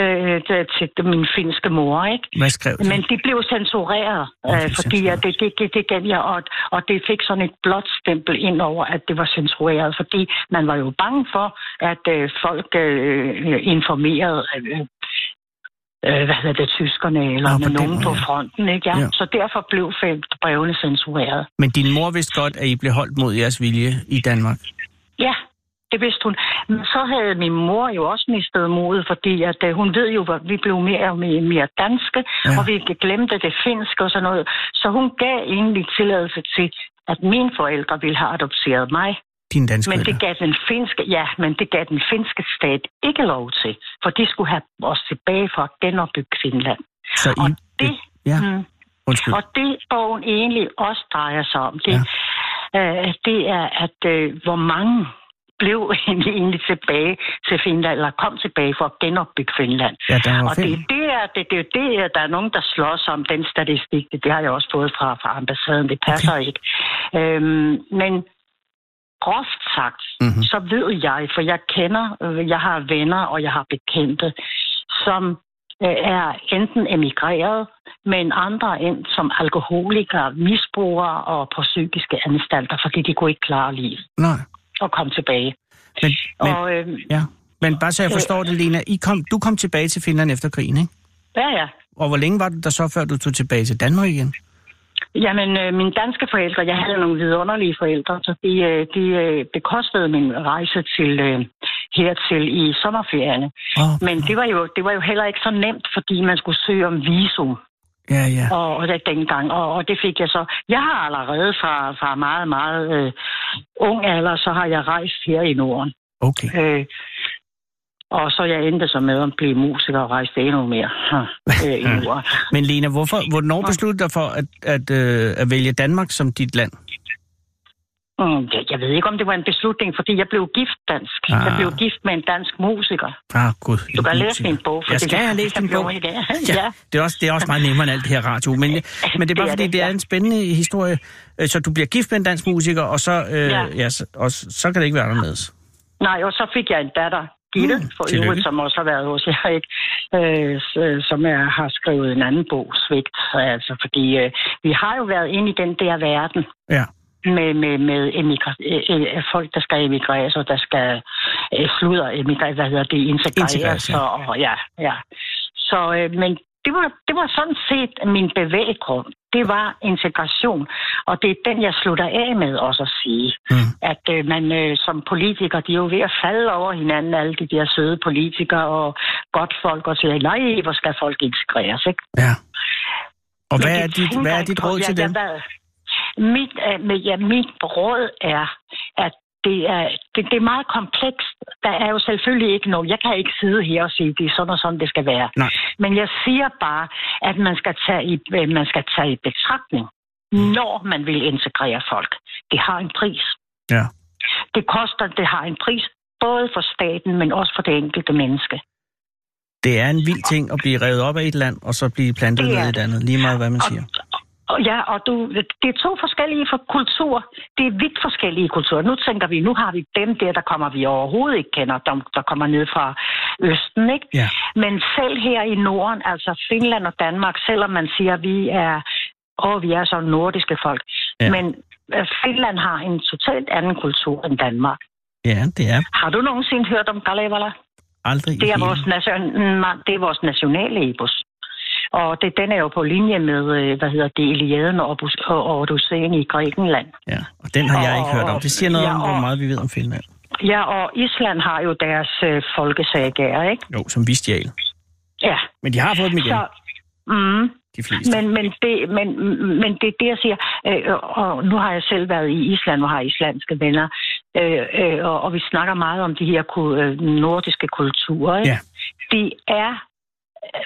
øh, til- min finske mor, ikke? Hvad skrev du? Men de blev censureret, øh, fordi censureret. det, det, det, det gav jeg, og, og det fik sådan et blåt stempel ind over, at det var censureret, fordi man var jo bange for, at øh, folk øh, informerede øh, øh, hvad hedder det, tyskerne, eller Nå, med på den nogen på ja. fronten, ikke? Ja? Ja. Så derfor blev fem brevene censureret. Men din mor vidste godt, at I blev holdt mod jeres vilje i Danmark. Ja, det vidste hun. Men så havde min mor jo også mistet modet, fordi at, øh, hun ved jo, at vi blev mere og mere, mere danske, ja. og vi glemte det finske og sådan noget. Så hun gav egentlig tilladelse til, at mine forældre ville have adopteret mig. Din danske Men det gav den finske, ja, men det gav den finske stat ikke lov til, for de skulle have os tilbage for at genopbygge Finland. Så I... Og det, Ja, mm, undskyld. og det bogen egentlig også drejer sig om, det, ja. øh, det er, at øh, hvor mange blev [LAUGHS] egentlig tilbage til Finland, eller kom tilbage for at genopbygge Finland. Ja, der Og det, fem. det, er, det, det, er det, er- der er nogen, der slås om den statistik. Det, det har jeg også fået fra, fra ambassaden. Det passer okay. ikke. Øhm, men groft sagt, Mhm. mm-hmm. så ved jeg, for jeg kender, øh, jeg har venner og jeg har bekendte, som øh, er enten emigreret, men andre end som alkoholikere, misbrugere og på psykiske anstalter, fordi de kunne ikke klare livet Nej, og komme tilbage. men, men, Og øh, ja. men bare så jeg forstår det, Lena. I kom, du kom tilbage til Finland efter krigen, ikke? ja, ja. Og hvor længe var det der så, før du tog tilbage til Danmark igen? Jamen, øh, mine danske forældre, jeg havde nogle vidunderlige forældre, så de, øh, de øh, bekostede min rejse til øh, hertil i sommerferierne. Oh, Men det var, jo, det var jo heller ikke så nemt, fordi man skulle søge om visum Ja, ja. og, og det dengang, og, og det fik jeg så. Jeg har allerede fra, fra meget, meget øh, ung alder, så har jeg rejst her i Norden. Okay. Øh, og så jeg endte så med at blive musiker og rejste endnu mere [LAUGHS] øh, i Norden. Men Lena, hvorfor, hvornår besluttede du dig for at, at, øh, at vælge Danmark som dit land? Mm, jeg, jeg ved ikke, om det var en beslutning, fordi jeg blev gift dansk. Ah. Jeg blev gift med en dansk musiker. Ah, gud. Du kan læse min bog. Jeg skal have læst din bog. Ja, ja. det er, også, det er også meget nemmere end alt det her radio. Men, men det er bare Det er fordi, det, det er en spændende historie. Øh, Så du bliver gift med en dansk musiker, og så, øh, ja. Ja. Og så så kan det ikke være anderledes. Nej, og så fik jeg en datter, Gitte, Mm, for øvrigt, som også har været hos jer, ikke? Øh, s- som er, har skrevet en anden bog, Svigt. Altså, fordi øh, vi har jo været inde i den der verden Ja. med, med, med emigra- øh, øh, folk, der skal emigreres, og der skal øh, sludder emigreres, hvad hedder det, integreres. Integreres, ja. Og, og, ja, ja. Så, øh, men det, var, det var sådan set min bevæggrund. Det var integration, og det er den, jeg slutter af med også at sige. Mm. At øh, man øh, som politiker, de er jo ved at falde over hinanden, alle de der søde politikere og godt folk, og siger, nej, hvor skal folk integreres, ikke? Ja. Og hvad er dit, hvad er dit råd til dem? Mit, øh, ja, mit råd er, at det er, det, det er meget komplekst. Der er jo selvfølgelig ikke noget. Jeg kan ikke sidde her og sige, det er sådan og sådan, det skal være. Nej. Men jeg siger bare, at man skal tage i, øh, man skal tage i betragtning, Mm. når man vil integrere folk. Det har en pris. Ja. Det koster, det har en pris, både for staten, men også for det enkelte menneske. Det er en vild ting at blive revet op af et land, og så blive plantet ned i et det. andet. Lige meget, hvad man Og- siger. Og ja, og du, det er to forskellige for kulturer. Det er vidt forskellige kulturer. Nu tænker vi, nu har vi dem der, der kommer vi overhovedet ikke kender, dem, der kommer ned fra Østen, ikke? Ja. Men selv her i Norden, altså Finland og Danmark, selvom man siger, at vi er, åh, vi er så nordiske folk, Ja. men øh, Finland har en totalt anden kultur end Danmark. Ja, det er Har du nogensinde hørt om Kalevala? aldrig Det er vores, nation, na- det er vores nationale epos. Og det, den er jo på linje med, øh, hvad hedder det, Iliaden og, og Odysseen i Grækenland. Ja, og den har jeg ikke hørt om. Det siger noget Ja, om, hvor og- meget vi ved om Finland. Ja, og Island har jo deres øh, folkesagager, ikke? Jo, som vi stjal. Ja, Men de har fået dem igen, så... Mm, de fleste. men, men, det, men, men det er det, jeg siger. Øh, og nu har jeg selv været i Island og har islandske venner. Øh, øh, og, og vi snakker meget om de her ku- øh, nordiske kulturer. Ikke? Ja. Det er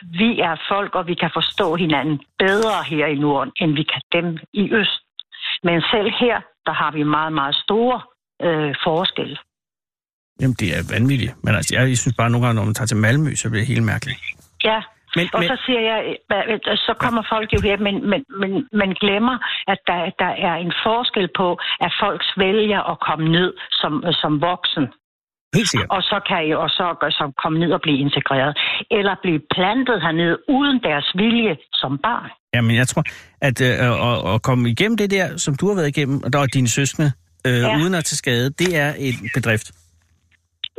vi er folk, og vi kan forstå hinanden bedre her i Norden, end vi kan dem i Øst. Men selv her, der har vi meget, meget store øh, forskelle. Jamen, det er vanvittigt. Men altså, jeg synes bare nogle gange, når man tager til Malmø, så bliver det helt mærkeligt. Ja, Men, og men, så siger jeg, så kommer folk jo her, men, men, men man glemmer, at der, der er en forskel på, at folk vælger at komme ned som, som voksen, helt sikkert. og så kan I og så, komme ned og blive integreret, eller blive plantet hernede uden deres vilje som barn. Jamen, jeg tror, at øh, at, at komme igennem det der, som du har været igennem, og der er dine søskende, øh, ja. Uden at tage skade, det er en bedrift.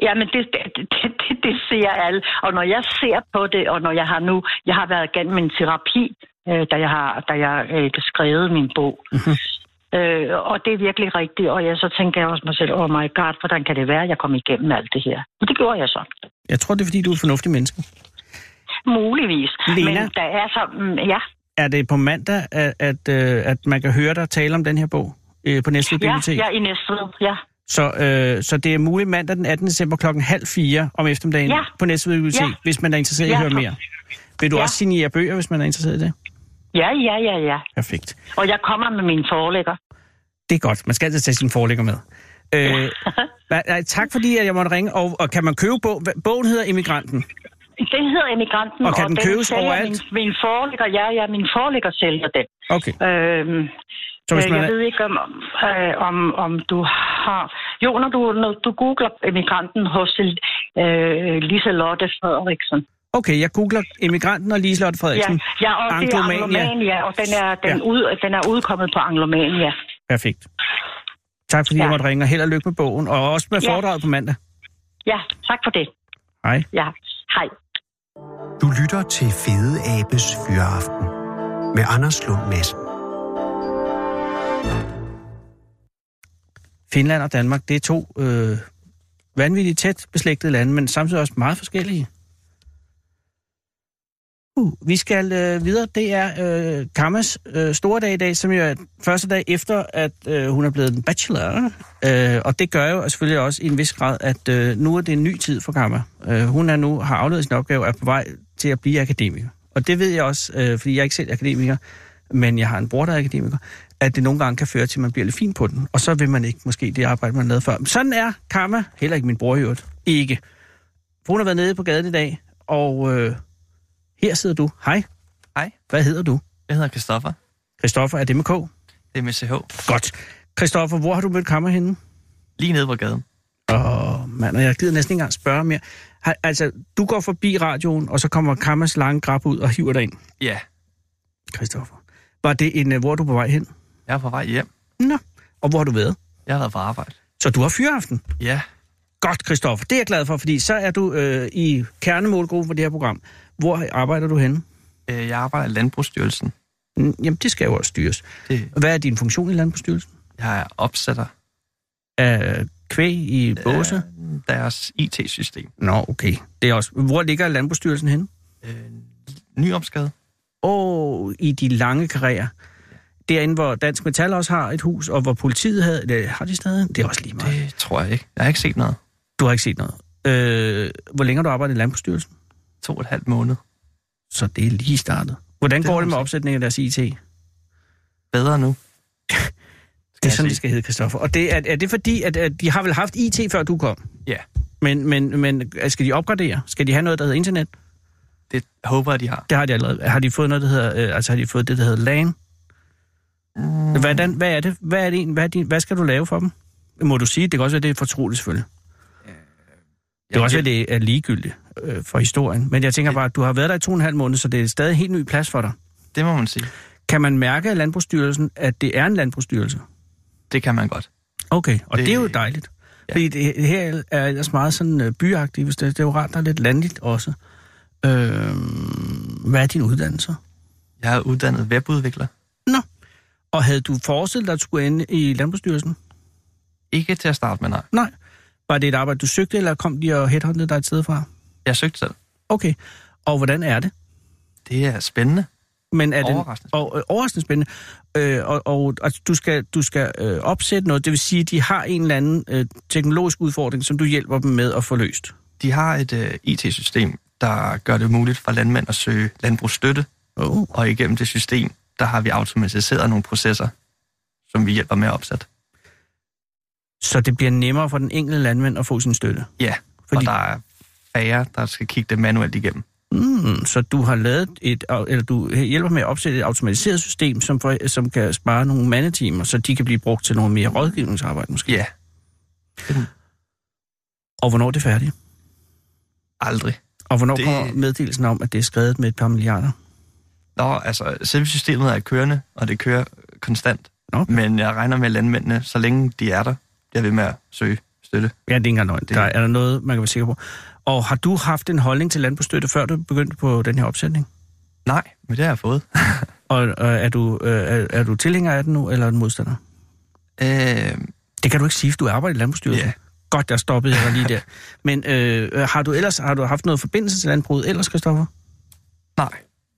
Ja, men det, det, det, det, ser alle. Og når jeg ser på det, og når jeg har nu, jeg har været igennem en terapi, øh, da jeg har da jeg øh, skrevet min bog. Mhm. Øh, og det er virkelig rigtigt. Og jeg, så tænker jeg også mig selv, oh my god, hvordan kan det være, at jeg kom igennem alt det her? Men det gjorde jeg så. Jeg tror, det er, fordi du er et fornuftigt menneske. Muligvis. Lena? Men der er så, mm, ja, Er det på mandag, at, at, øh, at man kan høre dig tale om den her bog øh, på Næstved ja, Bibliotek? ja, i næste ja. Så, øh, så det er muligt mandag den 18. december klokken halv fire om eftermiddagen Ja. på Næstved Bibliotek, Ja. hvis man er interesseret i at Ja, høre for- mere. Vil du Ja. også signere bøger, hvis man er interesseret i det? Ja, ja, ja, ja. Perfekt. Og jeg kommer med mine forelægger. Det er godt. Man skal altid tage sin forlægger med. Øh, [LAUGHS] nej, tak fordi at jeg måtte ringe. Og, og kan man købe bog? Hva- Bogen hedder Immigranten. Det hedder Emigranten, Og kan den købes sælger overalt? Min, min forelægger, ja, ja, min forelægger sælger den. Okay. Øhm, Så hvis øh, man jeg er, ved ikke, om, øh, om, om du har... Jo, når du, når du googler emigranten hos øh, Liselotte Frederiksen. Okay, jeg googler Immigranten og Liselotte Ja, Frederiksen. ja, og det er Anglomania. Anglomania, og den er, den, Ja. ud, den er udkommet på Anglomania. Perfekt. Tak fordi ja. Ja. jeg måtte ringe, og held og lykke med bogen. Og også med Ja. foredraget på mandag. Ja, tak for det. Hej. Ja, hej. Du lytter til Fede Abes Fyraften med Anders Lund Madsen. Finland og Danmark, det er to øh, vanvittigt tæt beslægtede lande, men samtidig også meget forskellige. Uh, vi skal øh, videre. Det er øh, Kammas øh, store dag i dag, som jo er første dag efter, at øh, hun er blevet en bachelor. Øh, og det gør jo selvfølgelig også i en vis grad, at øh, nu er det en ny tid for Kamma. Øh, hun er nu har afledt sin opgave og er på vej til at blive akademiker. Og det ved jeg også, øh, fordi jeg er ikke selv akademiker, men jeg har en bror, der er akademiker, at det nogle gange kan føre til, at man bliver lidt fin på den. Og så vil man ikke måske det arbejde, man lavede før. Men sådan er Kamma, heller ikke min bror i øvrigt, ikke. For hun har været nede på gaden i dag, og øh, her sidder du. Hej. Hej. Hvad hedder du? Jeg hedder Christoffer. Christoffer, er det med K? Det er med CH. Godt. Christoffer, hvor har du mødt Karma henne? Lige nede på gaden. Åh, mand, og jeg gider næsten ikke engang spørge mere. Altså, du går forbi radioen, og så kommer Kammas lange grab ud og hiver dig ind. Ja, Christoffer. Var det en, øh, hvor er du på vej hen? jeg er på vej hjem. Nå. Og hvor har du været? Jeg har været på arbejde. Så du har fyraften? Ja, Godt, Christoffer. Det er jeg glad for, fordi så er du øh, i kernemålgruppen for det her program. Hvor arbejder du henne? Øh, jeg arbejder i Landbrugsstyrelsen. Mm, Jamen, det skal jo også styres. Det, Hvad er din funktion i Landbrugsstyrelsen? jeg er opsætter Er kvæg i båse? af deres IT-system. Nå, okay. Det er også... Hvor ligger Landbrugsstyrelsen henne? Øh, Nyopskade. Åh, i de lange karrierer. Derinde, hvor Dansk Metal også har et hus, og hvor politiet havde... Det, har de stadig? Det er også lige meget. Det tror jeg ikke. Jeg har ikke set noget. Du har ikke set noget. Øh, hvor længe har du arbejdet i Landbrugsstyrelsen? To og et halvt måned. Så det er lige startet. Hvordan Det går det med opsætningen af deres IT? Det Bedre nu. er jeg sådan, det skal hedde, Christoffer. Og det, er, er det fordi, at, at de har vel haft IT, før du kom? Ja, Men, men, men skal de opgradere? Skal de have noget, der hedder internet? det håber jeg, de har. Det har de allerede. Har de fået noget, der hedder, øh, altså har de fået det, der hedder LAN? Mm, Hvordan, hvad er det? Hvad, er det, en- hvad, er din, hvad skal du lave for dem? Må du sige, det kan også være, det er fortroligt selvfølgelig. Det kan også være, det er ligegyldigt øh, for historien. Men jeg tænker bare, at du har været der i to og en halv måned, så det er stadig en helt ny plads for dig. Det må man sige. Kan man mærke af Landbrugsstyrelsen, at det er en landbrugsstyrelse? Det kan man godt. Okay, og det, Det- er jo dejligt. Ja. Fordi det her er ellers meget sådan øh, byagtigt, hvis det, det er jo rart, der er lidt landligt også. Øh, hvad er din uddannelse? Jeg er uddannet webudvikler. Og havde du forestillet dig, at du skulle ende i Landbrugsstyrelsen? Ikke til at starte med, nej. Nej. Var det et arbejde, du søgte, eller kom de og headhuntede dig et sted fra? Jeg søgte selv. Okay. Og hvordan er det? Det er spændende. Men er det Overraskende og, øh, overraskende spændende. Øh, og og altså, du skal, du skal øh, opsætte noget, det vil sige, at de har en eller anden øh, teknologisk udfordring, som du hjælper dem med at få løst. De har et uh, IT-system, der gør det muligt for landmænd at søge landbrugsstøtte, Oh. og igennem det system, der har vi automatiseret nogle processer, som vi hjælper med at opsætte. Så det bliver nemmere for den enkelte landmand at få sin støtte. Ja, Fordi- og der er færre, der skal kigge det manuelt igennem. Mm, så du har lavet et, eller du hjælper med at opsætte et automatiseret system, som, for, som kan spare nogle mandetimer, så de kan blive brugt til noget mere rådgivningsarbejde måske. Ja, Og hvornår er det færdigt? aldrig. Og hvornår Det- kommer meddelelsen om, at det er skrevet med et par milliarder? Nå, altså, selve systemet er kørende, og det kører konstant. Nå. Men jeg regner med, at landmændene, så længe de er der, bliver ved med at søge støtte. Ja, det er ikke engang løgn. Der er der noget, man kan være sikker på. Og har du haft en holdning til landbrugsstøtte, før du begyndte på den her opsætning? Nej, men det har jeg fået. [LAUGHS] Og øh, er, du, øh, er, er du tilhænger af den nu, eller er du modstander? øh, Det kan du ikke sige, for du arbejder i Landbrugsstyrelsen. Ja. Godt, der stoppede jeg lige der. [LAUGHS] Men øh, har du ellers har du haft noget forbindelse til landbruget ellers, Christoffer? nej,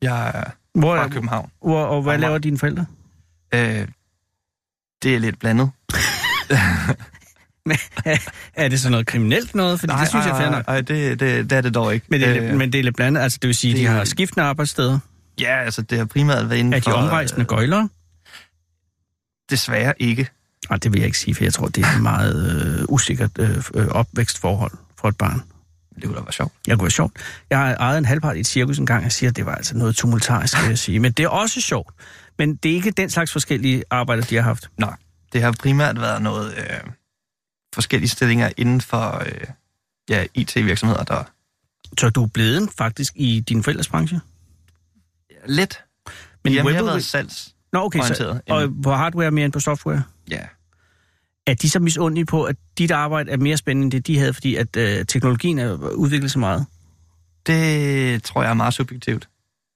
jeg er Hvor, fra København. hvor, og hvad Amager. laver dine forældre? Øh, det er lidt blandet. [LAUGHS] [LAUGHS] Er det sådan noget kriminelt noget? Fordi det synes jeg er fair nok. Nej, det, det, det er det dog ikke. Men det, er, Øh, men det er lidt blandet. Altså, det vil sige, at de det- har skiftende arbejdssteder. Ja, altså det har primært været inden Er de for... omrejsende gøjlere? Desværre ikke. Nej, det vil jeg ikke sige, for jeg tror, det er et meget øh, usikkert øh, øh, opvækstforhold for et barn. Det kunne da være sjovt. Jeg kunne være sjovt. Jeg har ejet en halvpart i et cirkus en gang, og siger, at det var altså noget tumultarisk, vil jeg sige. Men det er også sjovt. Men det er ikke den slags forskellige arbejder, de har haft. Nej, det har primært været noget øh, forskellige stillinger inden for øh, ja, IT-virksomheder, der Så du er blevet faktisk i din forældres branche? lidt, Men jeg har været salgs. Nå, okay. Så, og på hardware mere end på software? Ja. Er de så misundelige på, at dit arbejde er mere spændende end det, de havde, fordi at øh, teknologien er udviklet så meget? Det tror jeg er meget subjektivt.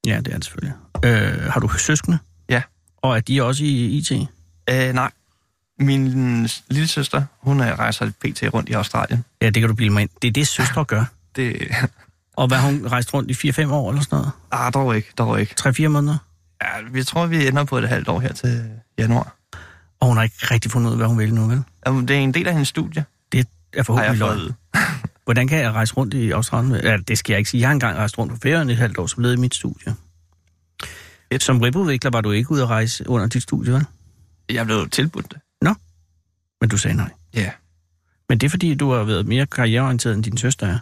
Ja, det er det selvfølgelig. Øh, har du søskende? Ja. Og er de også i IT? Øh, nej, min lille søster, hun er rejser pt. rundt i Australien. Ja, det kan du bilde mig ind. Det er det, søstre gør. [LAUGHS] Det Og hvad hun rejst rundt i 4-5 år eller sådan noget? ah, dog ikke, dog ikke. 3-4 måneder? Ja, vi tror, vi ender på et halvt år her til januar. Og hun har ikke rigtig fundet ud af, hvad hun vil nu, vel? Jamen, det er en del af hendes studie, Det er forhåbentlig løgn. [LAUGHS] Hvordan kan jeg rejse rundt i Australien? Ja, det skal jeg ikke sige. Jeg har engang rejst rundt på ferien i et halvt år, som led i mit studie. Fedt. Som webudvikler var du ikke ude at rejse under dit studie, vel? Jeg blev tilbudt det. Men du sagde nej. Ja. Men det er fordi, du har været mere karriereorienteret end din søster er.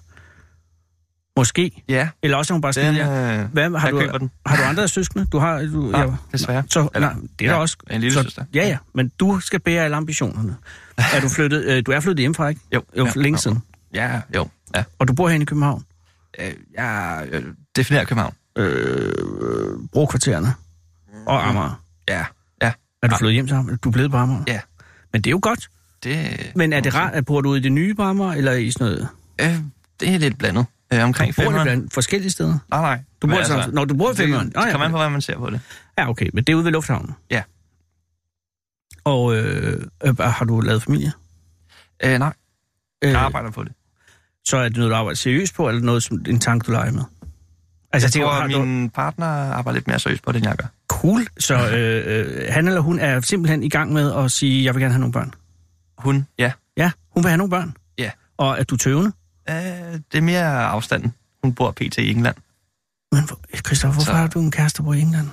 Måske. Ja, Eller også er hun bare skide. ja. øh, Hvad, har, jeg du, har du andre søskende? Du har... Du, Nej, desværre. Så, Eller- nej, det er ja, også. en lille så, søster. Ja, ja, men du skal bære alle ambitionerne. er du flyttet, øh, du er flyttet hjemmefra, ikke? Jo, Jo, ja, længe siden. Ja, jo. Ja. Og du bor herinde i København. Øh, jeg øh, definerer København. Øh, øh, brokvartererne. Og Amager. Ja, ja. Er du flyttet hjem til Amager? Du er blevet på Amager? Ja. Men det er jo godt. Det, Men er det rart, at bor du ude i det nye på Amager, eller i sådan noget? Øh, det er lidt blandet. Øh, omkring du femmeren. blandt forskellige steder? Nej, nej. Du bor altså, Når du bor i Femern? Det, det kommer an på, hvordan man ser på det. Ja, okay, men det er ude ved Lufthavnen? Ja. Og øh, øh, har du lavet familie? Øh, nej, Øh, jeg arbejder på det. Så er det noget, du arbejder seriøst på, eller noget, som en tanke, du leger med? Altså, Jeg tror, at du- min partner arbejder lidt mere seriøst på det, end jeg gør. Cool. Så øh, øh, han eller hun er simpelthen i gang med at sige, jeg vil gerne have nogle børn. Hun, ja. Ja, hun vil have nogle børn. Ja. Og er du tøvende? Øh, det er mere afstanden. Hun bor pt. i England. Men Christoffer, hvorfor Så- har du en kæreste, der bor i England?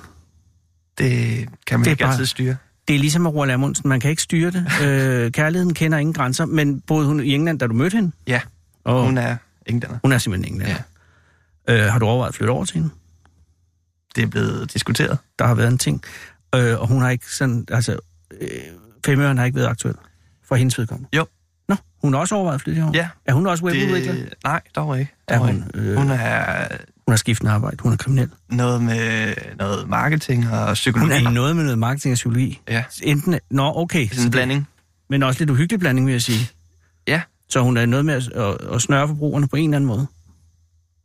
Det kan man Det ikke bare- altid styre. Det er ligesom med Roald Amundsen, man kan ikke styre det. [LAUGHS] øh, kærligheden kender ingen grænser, men boede hun i England, da du mødte hende? Ja, Og hun er englænder. hun er simpelthen englænder. Ja. Øh, har du overvejet at flytte over til hende? Det er blevet diskuteret. Der har været en ting. Øh, og hun har ikke sådan, altså, øh, femøren har ikke været aktuel for hendes vedkommende. Jo. Nå, hun har også overvejet at flytte. Ja. Er hun også webudvikler? Det, nej, dog ikke. Er Dog hun, øh, hun er Hun har skiftende arbejde, hun er kriminel. noget med noget marketing og Hun psykologi. er noget med noget marketing og psykologi. Ja, Enten, nå, okay. sådan en blanding. Men også lidt uhyggelig blanding, vil jeg sige. Ja. Så hun er noget med at, at, at snøre forbrugerne på en eller anden måde.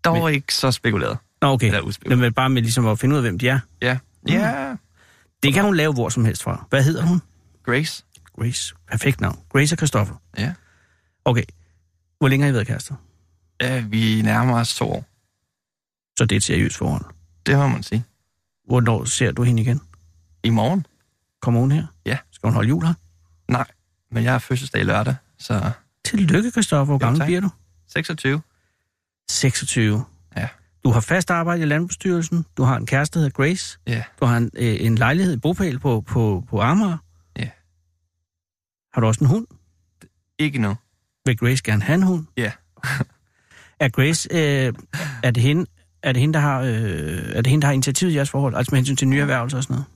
Dog Men- ikke så spekuleret. Nå, okay. Eller uspekuleret. Men bare med ligesom at finde ud af, hvem de er. Ja. Ja, Det kan hun lave hvor som helst fra. Hvad hedder hun? Grace. Grace. Perfekt navn. Grace og Christoffer. Ja. Okay. Hvor længe har I været kærester? Ja, vi nærmer os to år. Så det er et seriøst forhold. Det må man sige. Hvornår ser du hende igen? I morgen? Kommer hun her? Ja. Skal hun holde jul her? Nej, men jeg har fødselsdag lørdag, så Tillykke, Christoffer. Hvor gammel bliver du? 26. 26. Du har fast arbejde i Landbrugsstyrelsen. Du har en kæreste, der hedder Grace. Ja. Du har en, øh, en lejlighed i bopæl på, på, på Amager. Ja. Har du også en hund? Ikke nu. Vil Grace gerne have en hund? Ja. [LAUGHS] Er Grace, øh, er det hende, er det hende, der har, øh, er det hende, der har initiativet i jeres forhold? Altså med hensyn til nye erhvervelser og sådan noget?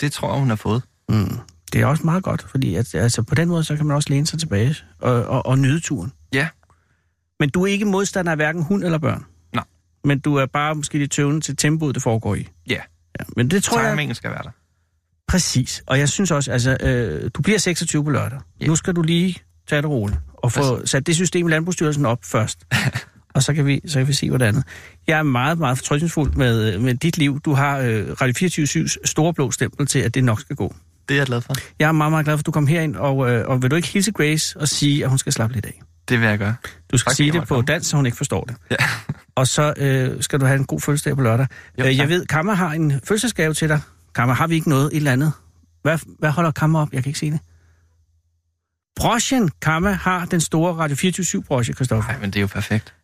Det tror jeg, hun har fået. Mm. Det er også meget godt, fordi at, altså, på den måde, så kan man også læne sig tilbage og, og, og nyde turen. Ja. Men du er ikke modstander af hverken hund eller børn? Men du er bare måske lidt tøvende til tempoet, det foregår i? Ja. ja. Men det tror jeg... Timingen skal være der. Præcis. Og jeg synes også, altså, øh, du bliver 26 på lørdag. Ja. Nu skal du lige tage det roligt og få Præcis. sat det system i Landbrugsstyrelsen op først. [LAUGHS] og så kan, vi, så kan vi se, hvordan andet. Jeg er meget, meget fortrykningsfuld med, med dit liv. Du har øh, Radio 24-7's store blå stempel til, at det nok skal gå. Det er jeg glad for. Jeg er meget, meget glad for, at du kom herind, og, øh, og vil du ikke hilse Grace og sige, at hun skal slappe lidt af? Det vil jeg gøre. Du skal Tak, sige det på komme. dansk, så hun ikke forstår det. Ja. [LAUGHS] Og så øh, skal du have en god fødselsdag på lørdag. Jo, øh, jeg ved, Kammer har en fødselsdagsgave til dig. Kammer, har vi ikke noget? Et eller andet? Hvad, hvad holder Kammer op? Jeg kan ikke se det. Broschen Kammer har den store Radio 24 broche, Kristoffer. Nej, men det er jo perfekt.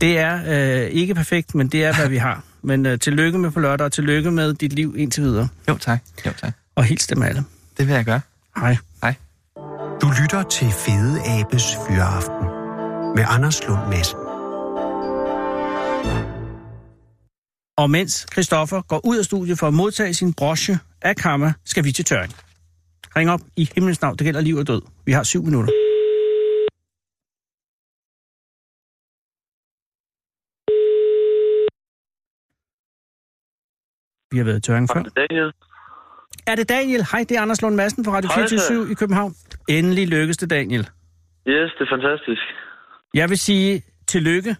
Det er øh, ikke perfekt, men det er, hvad vi har. [LAUGHS] Men øh, tillykke med på lørdag, og tillykke med dit liv indtil videre. Jo, tak. Jo, tak. Og hils dem alle. Det vil jeg gøre. Hej. Du lytter til Fede Abes Fyraften med Anders Lund Madsen. Og mens Christoffer går ud af studiet for at modtage sin broche af Kammer, skal vi til tørring. Ring op i himlens navn, det gælder liv og død. Vi har syv minutter. Vi har været i tørring før. Daniel. Er det Daniel? Hej, det er Anders Lund Madsen fra Radio Hej, 24 i København. Endelig lykkes det, Daniel. Yes, det er fantastisk. Jeg vil sige tillykke.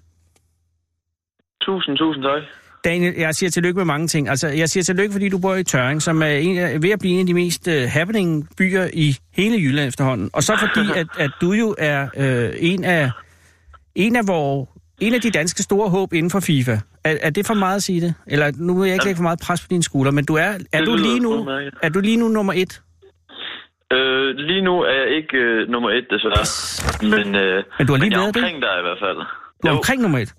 Tusind, tusind tak. Daniel, jeg siger tillykke med mange ting. Altså, jeg siger tillykke, fordi du bor i Tøring, som er, en, ved at blive en af de mest uh, happening byer i hele Jylland efterhånden. Og så fordi, [LAUGHS] at, at du jo er øh, en af en af vores en af de danske store håb inden for FIFA. Er, er det for meget at sige det? Eller nu vil jeg ikke lægge for meget pres på dine skuldre, men du er, er, du lige nu, er du lige nu nummer et? Øh, lige nu er jeg ikke øh, nummer et, desværre. [LAUGHS] Men, øh, Men du har lige men jeg er været det? omkring der i hvert fald. Du er Jo. omkring nummer et.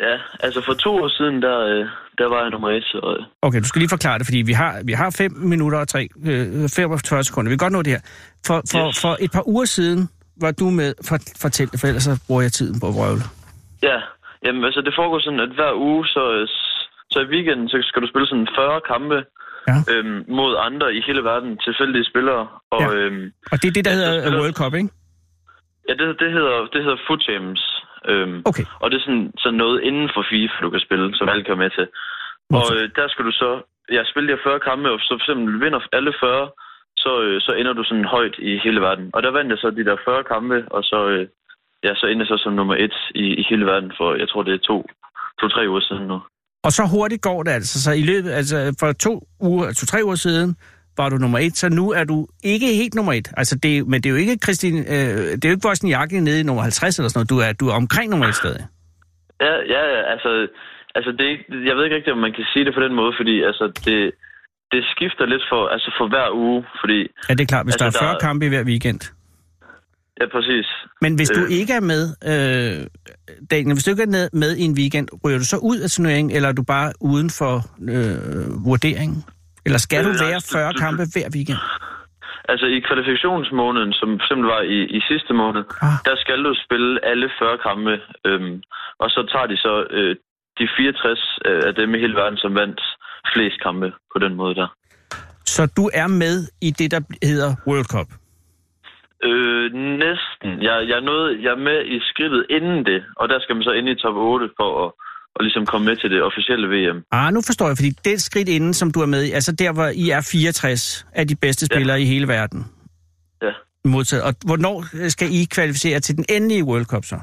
Ja, altså for to år siden, der, øh, der var jeg nummer et. Så, øh, Okay, du skal lige forklare det, fordi vi har, vi har 5 minutter og 3, øh, 45 sekunder. Vi kan godt nå det her. For, for, Yes. for et par uger siden var du med, for, fortæl det, for ellers så bruger jeg tiden på at vrøvle. ja, jamen altså det foregår sådan, at hver uge, så, øh, så i weekenden, så skal du spille sådan 40 kampe Ja. øhm, mod andre i hele verden, tilfældige spillere. Og Ja. øhm, Og det er det, der Ja, hedder spiller- World Cup, ikke? ja, det, det, hedder, det hedder Foot Champs. Øhm, Okay. Og det er sådan, sådan noget inden for FIFA, du kan spille, som alle kan med til. Og øh, der skal du så ja, spille de her 40 kampe, og så for eksempel vinder alle 40, så, øh, så ender du sådan højt i hele verden. Og der vandt jeg så de der 40 kampe, og så, øh, ja, så endte jeg så som nummer et i, i hele verden for, jeg tror, det er to, to-tre uger siden nu. Og så hurtigt går det altså. Så i løbet, altså for to uger, to-tre uger siden, var du nummer et, så nu er du ikke helt nummer et. Altså det, men det er jo ikke Christine, øh, det er jo ikke Wozniacki nede i nummer 50 eller sådan noget. Du er, du er omkring nummer et stadig. Ja, ja, altså, altså det, jeg ved ikke rigtig, om man kan sige det på den måde, fordi altså, det, det skifter lidt for, altså for hver uge, fordi, Ja, det er klart, hvis Altså, altså, der er 40 der- kampe i hver weekend. Ja, præcis. Men hvis du Øh. ikke er med, øh, Daniel, hvis du ikke er med i en weekend, ryger du så ud af turneringen, eller er du bare uden for øh, vurderingen? Eller skal Øh, du være du- 40 du- kampe hver weekend? Altså i kvalifikationsmåneden, som simpelthen var i, i sidste måned, Ah. der skal du spille alle 40 kampe, øhm, og så tager de så øh, de 64 øh, af dem i hele verden, som vandt flest kampe på den måde der. Så du er med i det, der hedder World Cup? Øh, næsten. Jeg, jeg, nåede, jeg er med i skridtet inden det, og der skal man så ind i top 8 for at, at ligesom komme med til det officielle VM. Ah, nu forstår jeg, fordi det skridt inden, som du er med i, altså der, hvor I er 64 af de bedste Ja. spillere i hele verden. Ja. Modtaget. Og hvornår skal I kvalificere til den endelige World Cup så?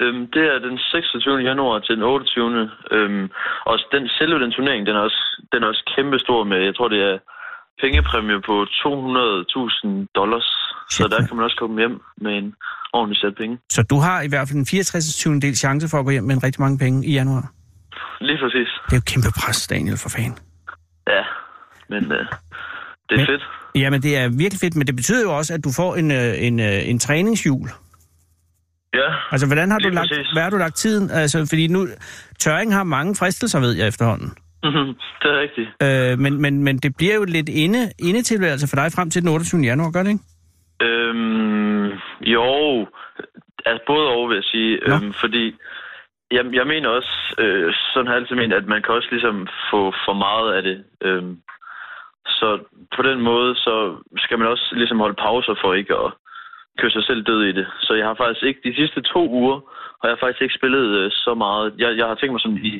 Øhm, det er den 26. januar til den 28. Øhm, og den, selve den turnering, den er også, den er også kæmpe stor med, jeg tror det er pengepræmie på 200.000 dollars. Så der kan man også komme hjem med en ordentlig sæt penge. Så du har i hvert fald en 64. del chance for at gå hjem med en rigtig mange penge i januar. Lige præcis. Det er jo kæmpe pres, Daniel, for fan. Ja, men øh, det er Men- fedt. Jamen, det er virkelig fedt, men det betyder jo også, at du får en, øh, en, øh, en træningshjul. Ja, Altså, hvordan har du lagt, præcis. hvad har du lagt tiden? Altså, fordi nu, tørring har mange fristelser, ved jeg efterhånden. det er rigtigt. Øh, men, men, men det bliver jo lidt inde, indetilværelse for dig frem til den 28. januar, gør det ikke? Øhm, jo, altså både og vil jeg sige, Nå. øhm, fordi jeg, jeg mener også, øh, sådan har jeg altid ment, at man kan også ligesom få for meget af det. Øhm, så på den måde, så skal man også ligesom holde pauser for ikke at køre sig selv død i det. Så jeg har faktisk ikke, de sidste to uger, har jeg faktisk ikke spillet øh, så meget. Jeg, jeg har tænkt mig sådan i,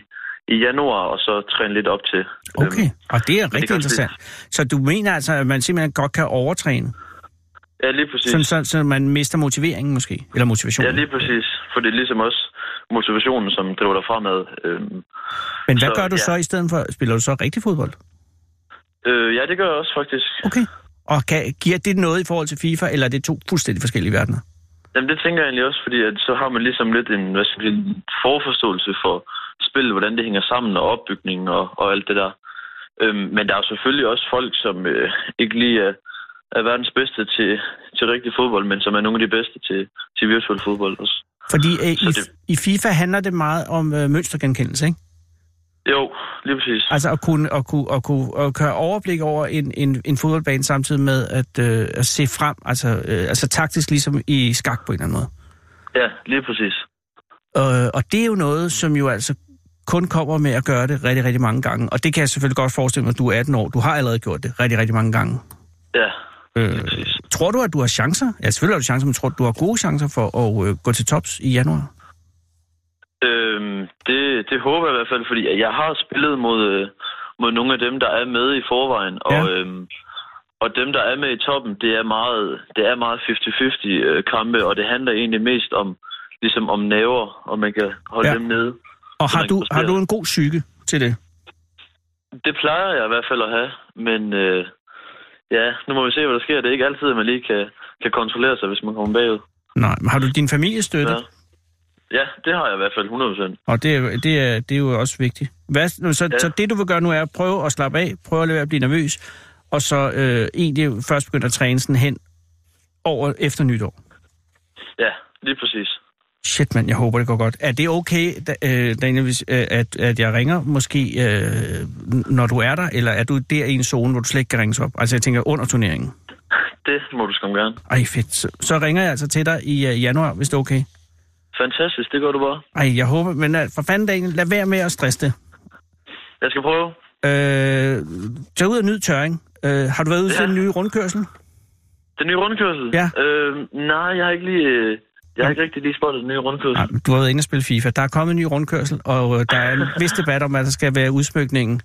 i januar, og så træne lidt op til. Okay, Øhm, og det er det rigtig også interessant. Så du mener altså, at man simpelthen godt kan overtræne, ja, lige præcis. sådan, så, så man mister motiveringen måske? Eller Ja, motivationen? lige præcis. For det er ligesom også motivationen, som driver dig fremad. Øhm, Men hvad så, gør du ja. så i stedet for? Spiller du så rigtig fodbold? øh, ja, det gør jeg også faktisk. Okay. Og kan, giver det noget i forhold til FIFA, eller er det to fuldstændig forskellige verdener? Jamen, det tænker jeg egentlig også, fordi at så har man ligesom lidt en, hvad skal sige, forforståelse for spillet, hvordan det hænger sammen, og opbygningen og, og alt det der. Øhm, men der er jo selvfølgelig også folk, som øh, ikke lige er, er verdens bedste til, til rigtig fodbold, men som er nogle af de bedste til, til virtuel fodbold også. Fordi øh, i, det- i FIFA handler det meget om øh, mønstergenkendelse, ikke? Jo, lige præcis. Altså at kunne, at kunne, at kunne at køre overblik over en, en, en fodboldbane samtidig med at, øh, at se frem, altså, øh, altså taktisk ligesom i skak på en eller anden måde. Ja, lige præcis. Øh, og det er jo noget, som jo altså kun kommer med at gøre det rigtig, rigtig mange gange. Og det kan jeg selvfølgelig godt forestille mig, at du er 18 år. Du har allerede gjort det rigtig, rigtig mange gange. Ja, Øh, tror du, at du har chancer? Ja, selvfølgelig har du chancer, men tror du, du har gode chancer for at øh, gå til tops i januar? Øhm, det, det håber jeg i hvert fald, fordi jeg har spillet mod, øh, mod nogle af dem, der er med i forvejen, og, Ja. øhm, og dem, der er med i toppen, det er meget, det er meget 50-50 øh, kampe, og det handler egentlig mest om, ligesom om naver, og man kan holde Ja. dem nede. Og har du, har du en god psyke til det? Det plejer jeg i hvert fald at have, men øh, ja, nu må vi se, hvad der sker. Det er ikke altid, at man lige kan, kan kontrollere sig, hvis man kommer bagud. Nej, men har du din familie støtte? Ja. ja, det har jeg i hvert fald 100%. Og det, er- det, er, det er jo også vigtigt. Hvad, så, Ja. så det, du vil gøre nu, er at prøve at slappe af, prøve at lade være at blive nervøs, og så øh, egentlig først begynde at træne sådan hen over efter nytår. Ja, lige præcis. Shit, mand, jeg håber, det går godt. Er det okay, da, øh, Daniel, hvis, øh, at, at jeg ringer måske, øh, når du er der, eller er du der i en zone, hvor du slet ikke kan ringes op? Altså, jeg tænker under turneringen. Det må du skam gerne. Ej, fedt. Så, så ringer jeg altså til dig i øh, januar, hvis det er okay. Fantastisk, det gør du bare. Ej, jeg håber, men øh, for fanden, Daniel, lad være med at stresse det. Jeg skal prøve. Øh, tag ud og nyd tørring. Øh, har du været ude til Ja. den nye rundkørsel? Den nye rundkørsel? Ja. Øh, nej, jeg har ikke lige... øh, Jeg har ikke rigtig lige spottet den nye rundkørsel. Nej, du har været inde og spille FIFA. Der er kommet en ny rundkørsel, og øh, der er en vis debat om, at der skal være udsmykningen.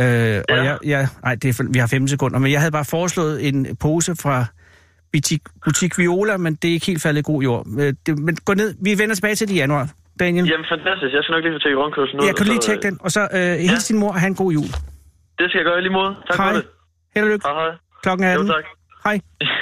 Øh, og Ja. jeg, jeg, ej, det er, vi har 15 sekunder, men jeg havde bare foreslået en pose fra butik, butik Viola, men det er ikke helt faldet i god jord. Øh, det, men gå ned. Vi vender tilbage til det i januar. Daniel, Jamen, fantastisk. Jeg skal nok lige få tjekket rundkørslen ud. jeg kan og lige tjekke den. Og så øh, hils din mor og have en god jul. Det skal jeg gøre lige måde. Tak Hej. for det. Held og lykke. Hej, hej. Klokken er Jo, 18. tak. Hej. [LAUGHS]